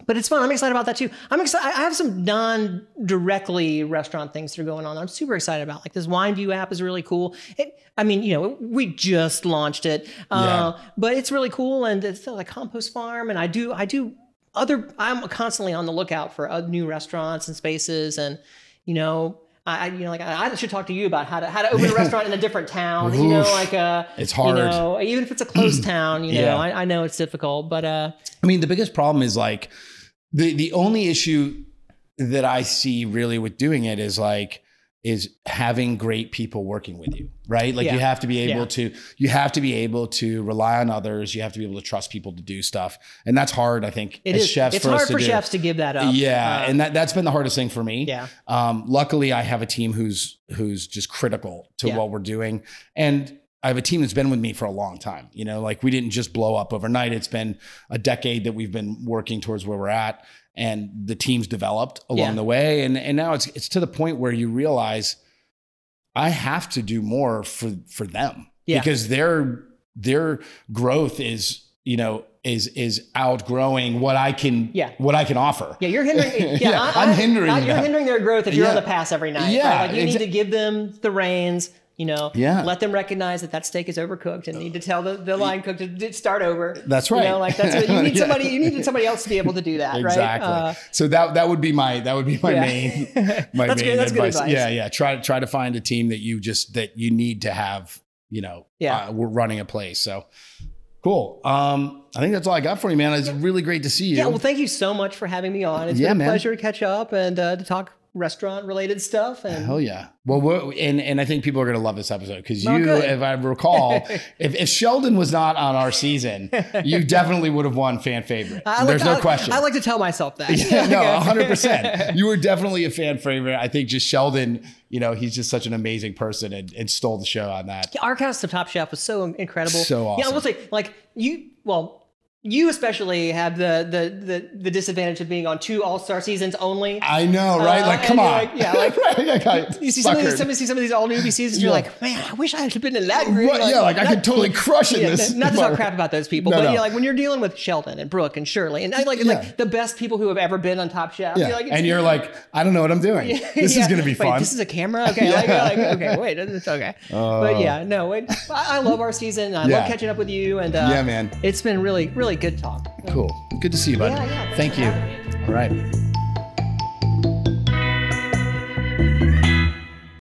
but it's fun. I'm excited about that too. I'm excited. I have some non-directly restaurant things that are going on. I'm super excited about. Like this Wine View app is really cool. It, I mean, you know, we just launched it, uh, but it's really cool, and it's like compost farm. And I do, I do other. I'm constantly on the lookout for uh, new restaurants and spaces, and you know. I, you know, like I, I should talk to you about how to how to open a [LAUGHS] restaurant in a different town. You know, like uh, It's hard. You know, even if it's a closed [CLEARS THROAT] town, you know, Yeah. I, I know it's difficult, but uh, I mean, the biggest problem is like the the only issue that I see really with doing it is like is having great people working with you, right? Like you have to be able Yeah. to you have to be able to rely on others. You have to be able to trust people to do stuff, and that's hard. I think it as is. chefs it's for hard for do. chefs to give that up. Yeah, Uh, and that that's been the hardest thing for me. Yeah. Um, luckily, I have a team who's who's just critical to Yeah. what we're doing, and I have a team that's been with me for a long time. You know, like we didn't just blow up overnight. It's been a decade that we've been working towards where we're at, and the team's developed along Yeah. the way, and and now it's it's to the point where you realize I have to do more for for them Yeah. because their their growth is you know is is outgrowing what I can Yeah. what I can offer. Yeah, you're hindering. [LAUGHS] Yeah, Yeah, I, I'm hindering I- You're hindering their growth if you're on the pass every night. Yeah, right? like you need to give them the reins. You know, Yeah. let them recognize that that steak is overcooked and need to tell the, the line cook to start over. That's You right. know, like that's you [LAUGHS] need Yeah. somebody. You need somebody else to be able to do that. Exactly. Right. Uh, so that that would be my that would be my Yeah. main [LAUGHS] my main good advice. advice. Yeah, yeah. Try try to find a team that you just that you need to have. You know, Yeah. uh, we're running a place. So cool. Um, I think that's all I got for you, man. It's really great to see you. yeah. Well, thank you so much for having me on. It's Yeah, been a man. pleasure to catch up and uh, to talk restaurant related stuff. And Hell yeah. Well, and and I think people are going to love this episode because you, good. if I recall, [LAUGHS] if, if Sheldon was not on our season, you [LAUGHS] definitely would have won fan favorite. I There's like, no I- question. I like to tell myself that. [LAUGHS] Yeah, no, hundred percent. You were definitely a fan favorite. I think just Sheldon, you know, he's just such an amazing person and, and stole the show on that. our cast of Top Chef was so incredible. So awesome. Yeah, I will say, like you, well, you especially have the the the, the disadvantage of being on two All Star seasons only. I know, right? Uh, like, come on. like- yeah, like- [LAUGHS] right? You see some of these, some of, see some of these all newbie seasons. You're like, man, I wish I had been in that group. Right, yeah, like I could totally crush in yeah, this. Not to talk crap about those people, No, but no. you know, like when you're dealing with Sheldon and Brooke and Shirley and like Yeah. like the best people who have ever been on Top Chef. Yeah. You're like, and you're like, I don't know what I'm doing. This Yeah. is going to be Wait, fun. This is a camera. Okay, like, like, okay, wait, it's okay. but yeah, no, it, I, I love our season. I love catching up with you, and uh, Yeah, man. it's been really, really good talk. cool. Good to see you, bud. Yeah, yeah. Thank you. All right.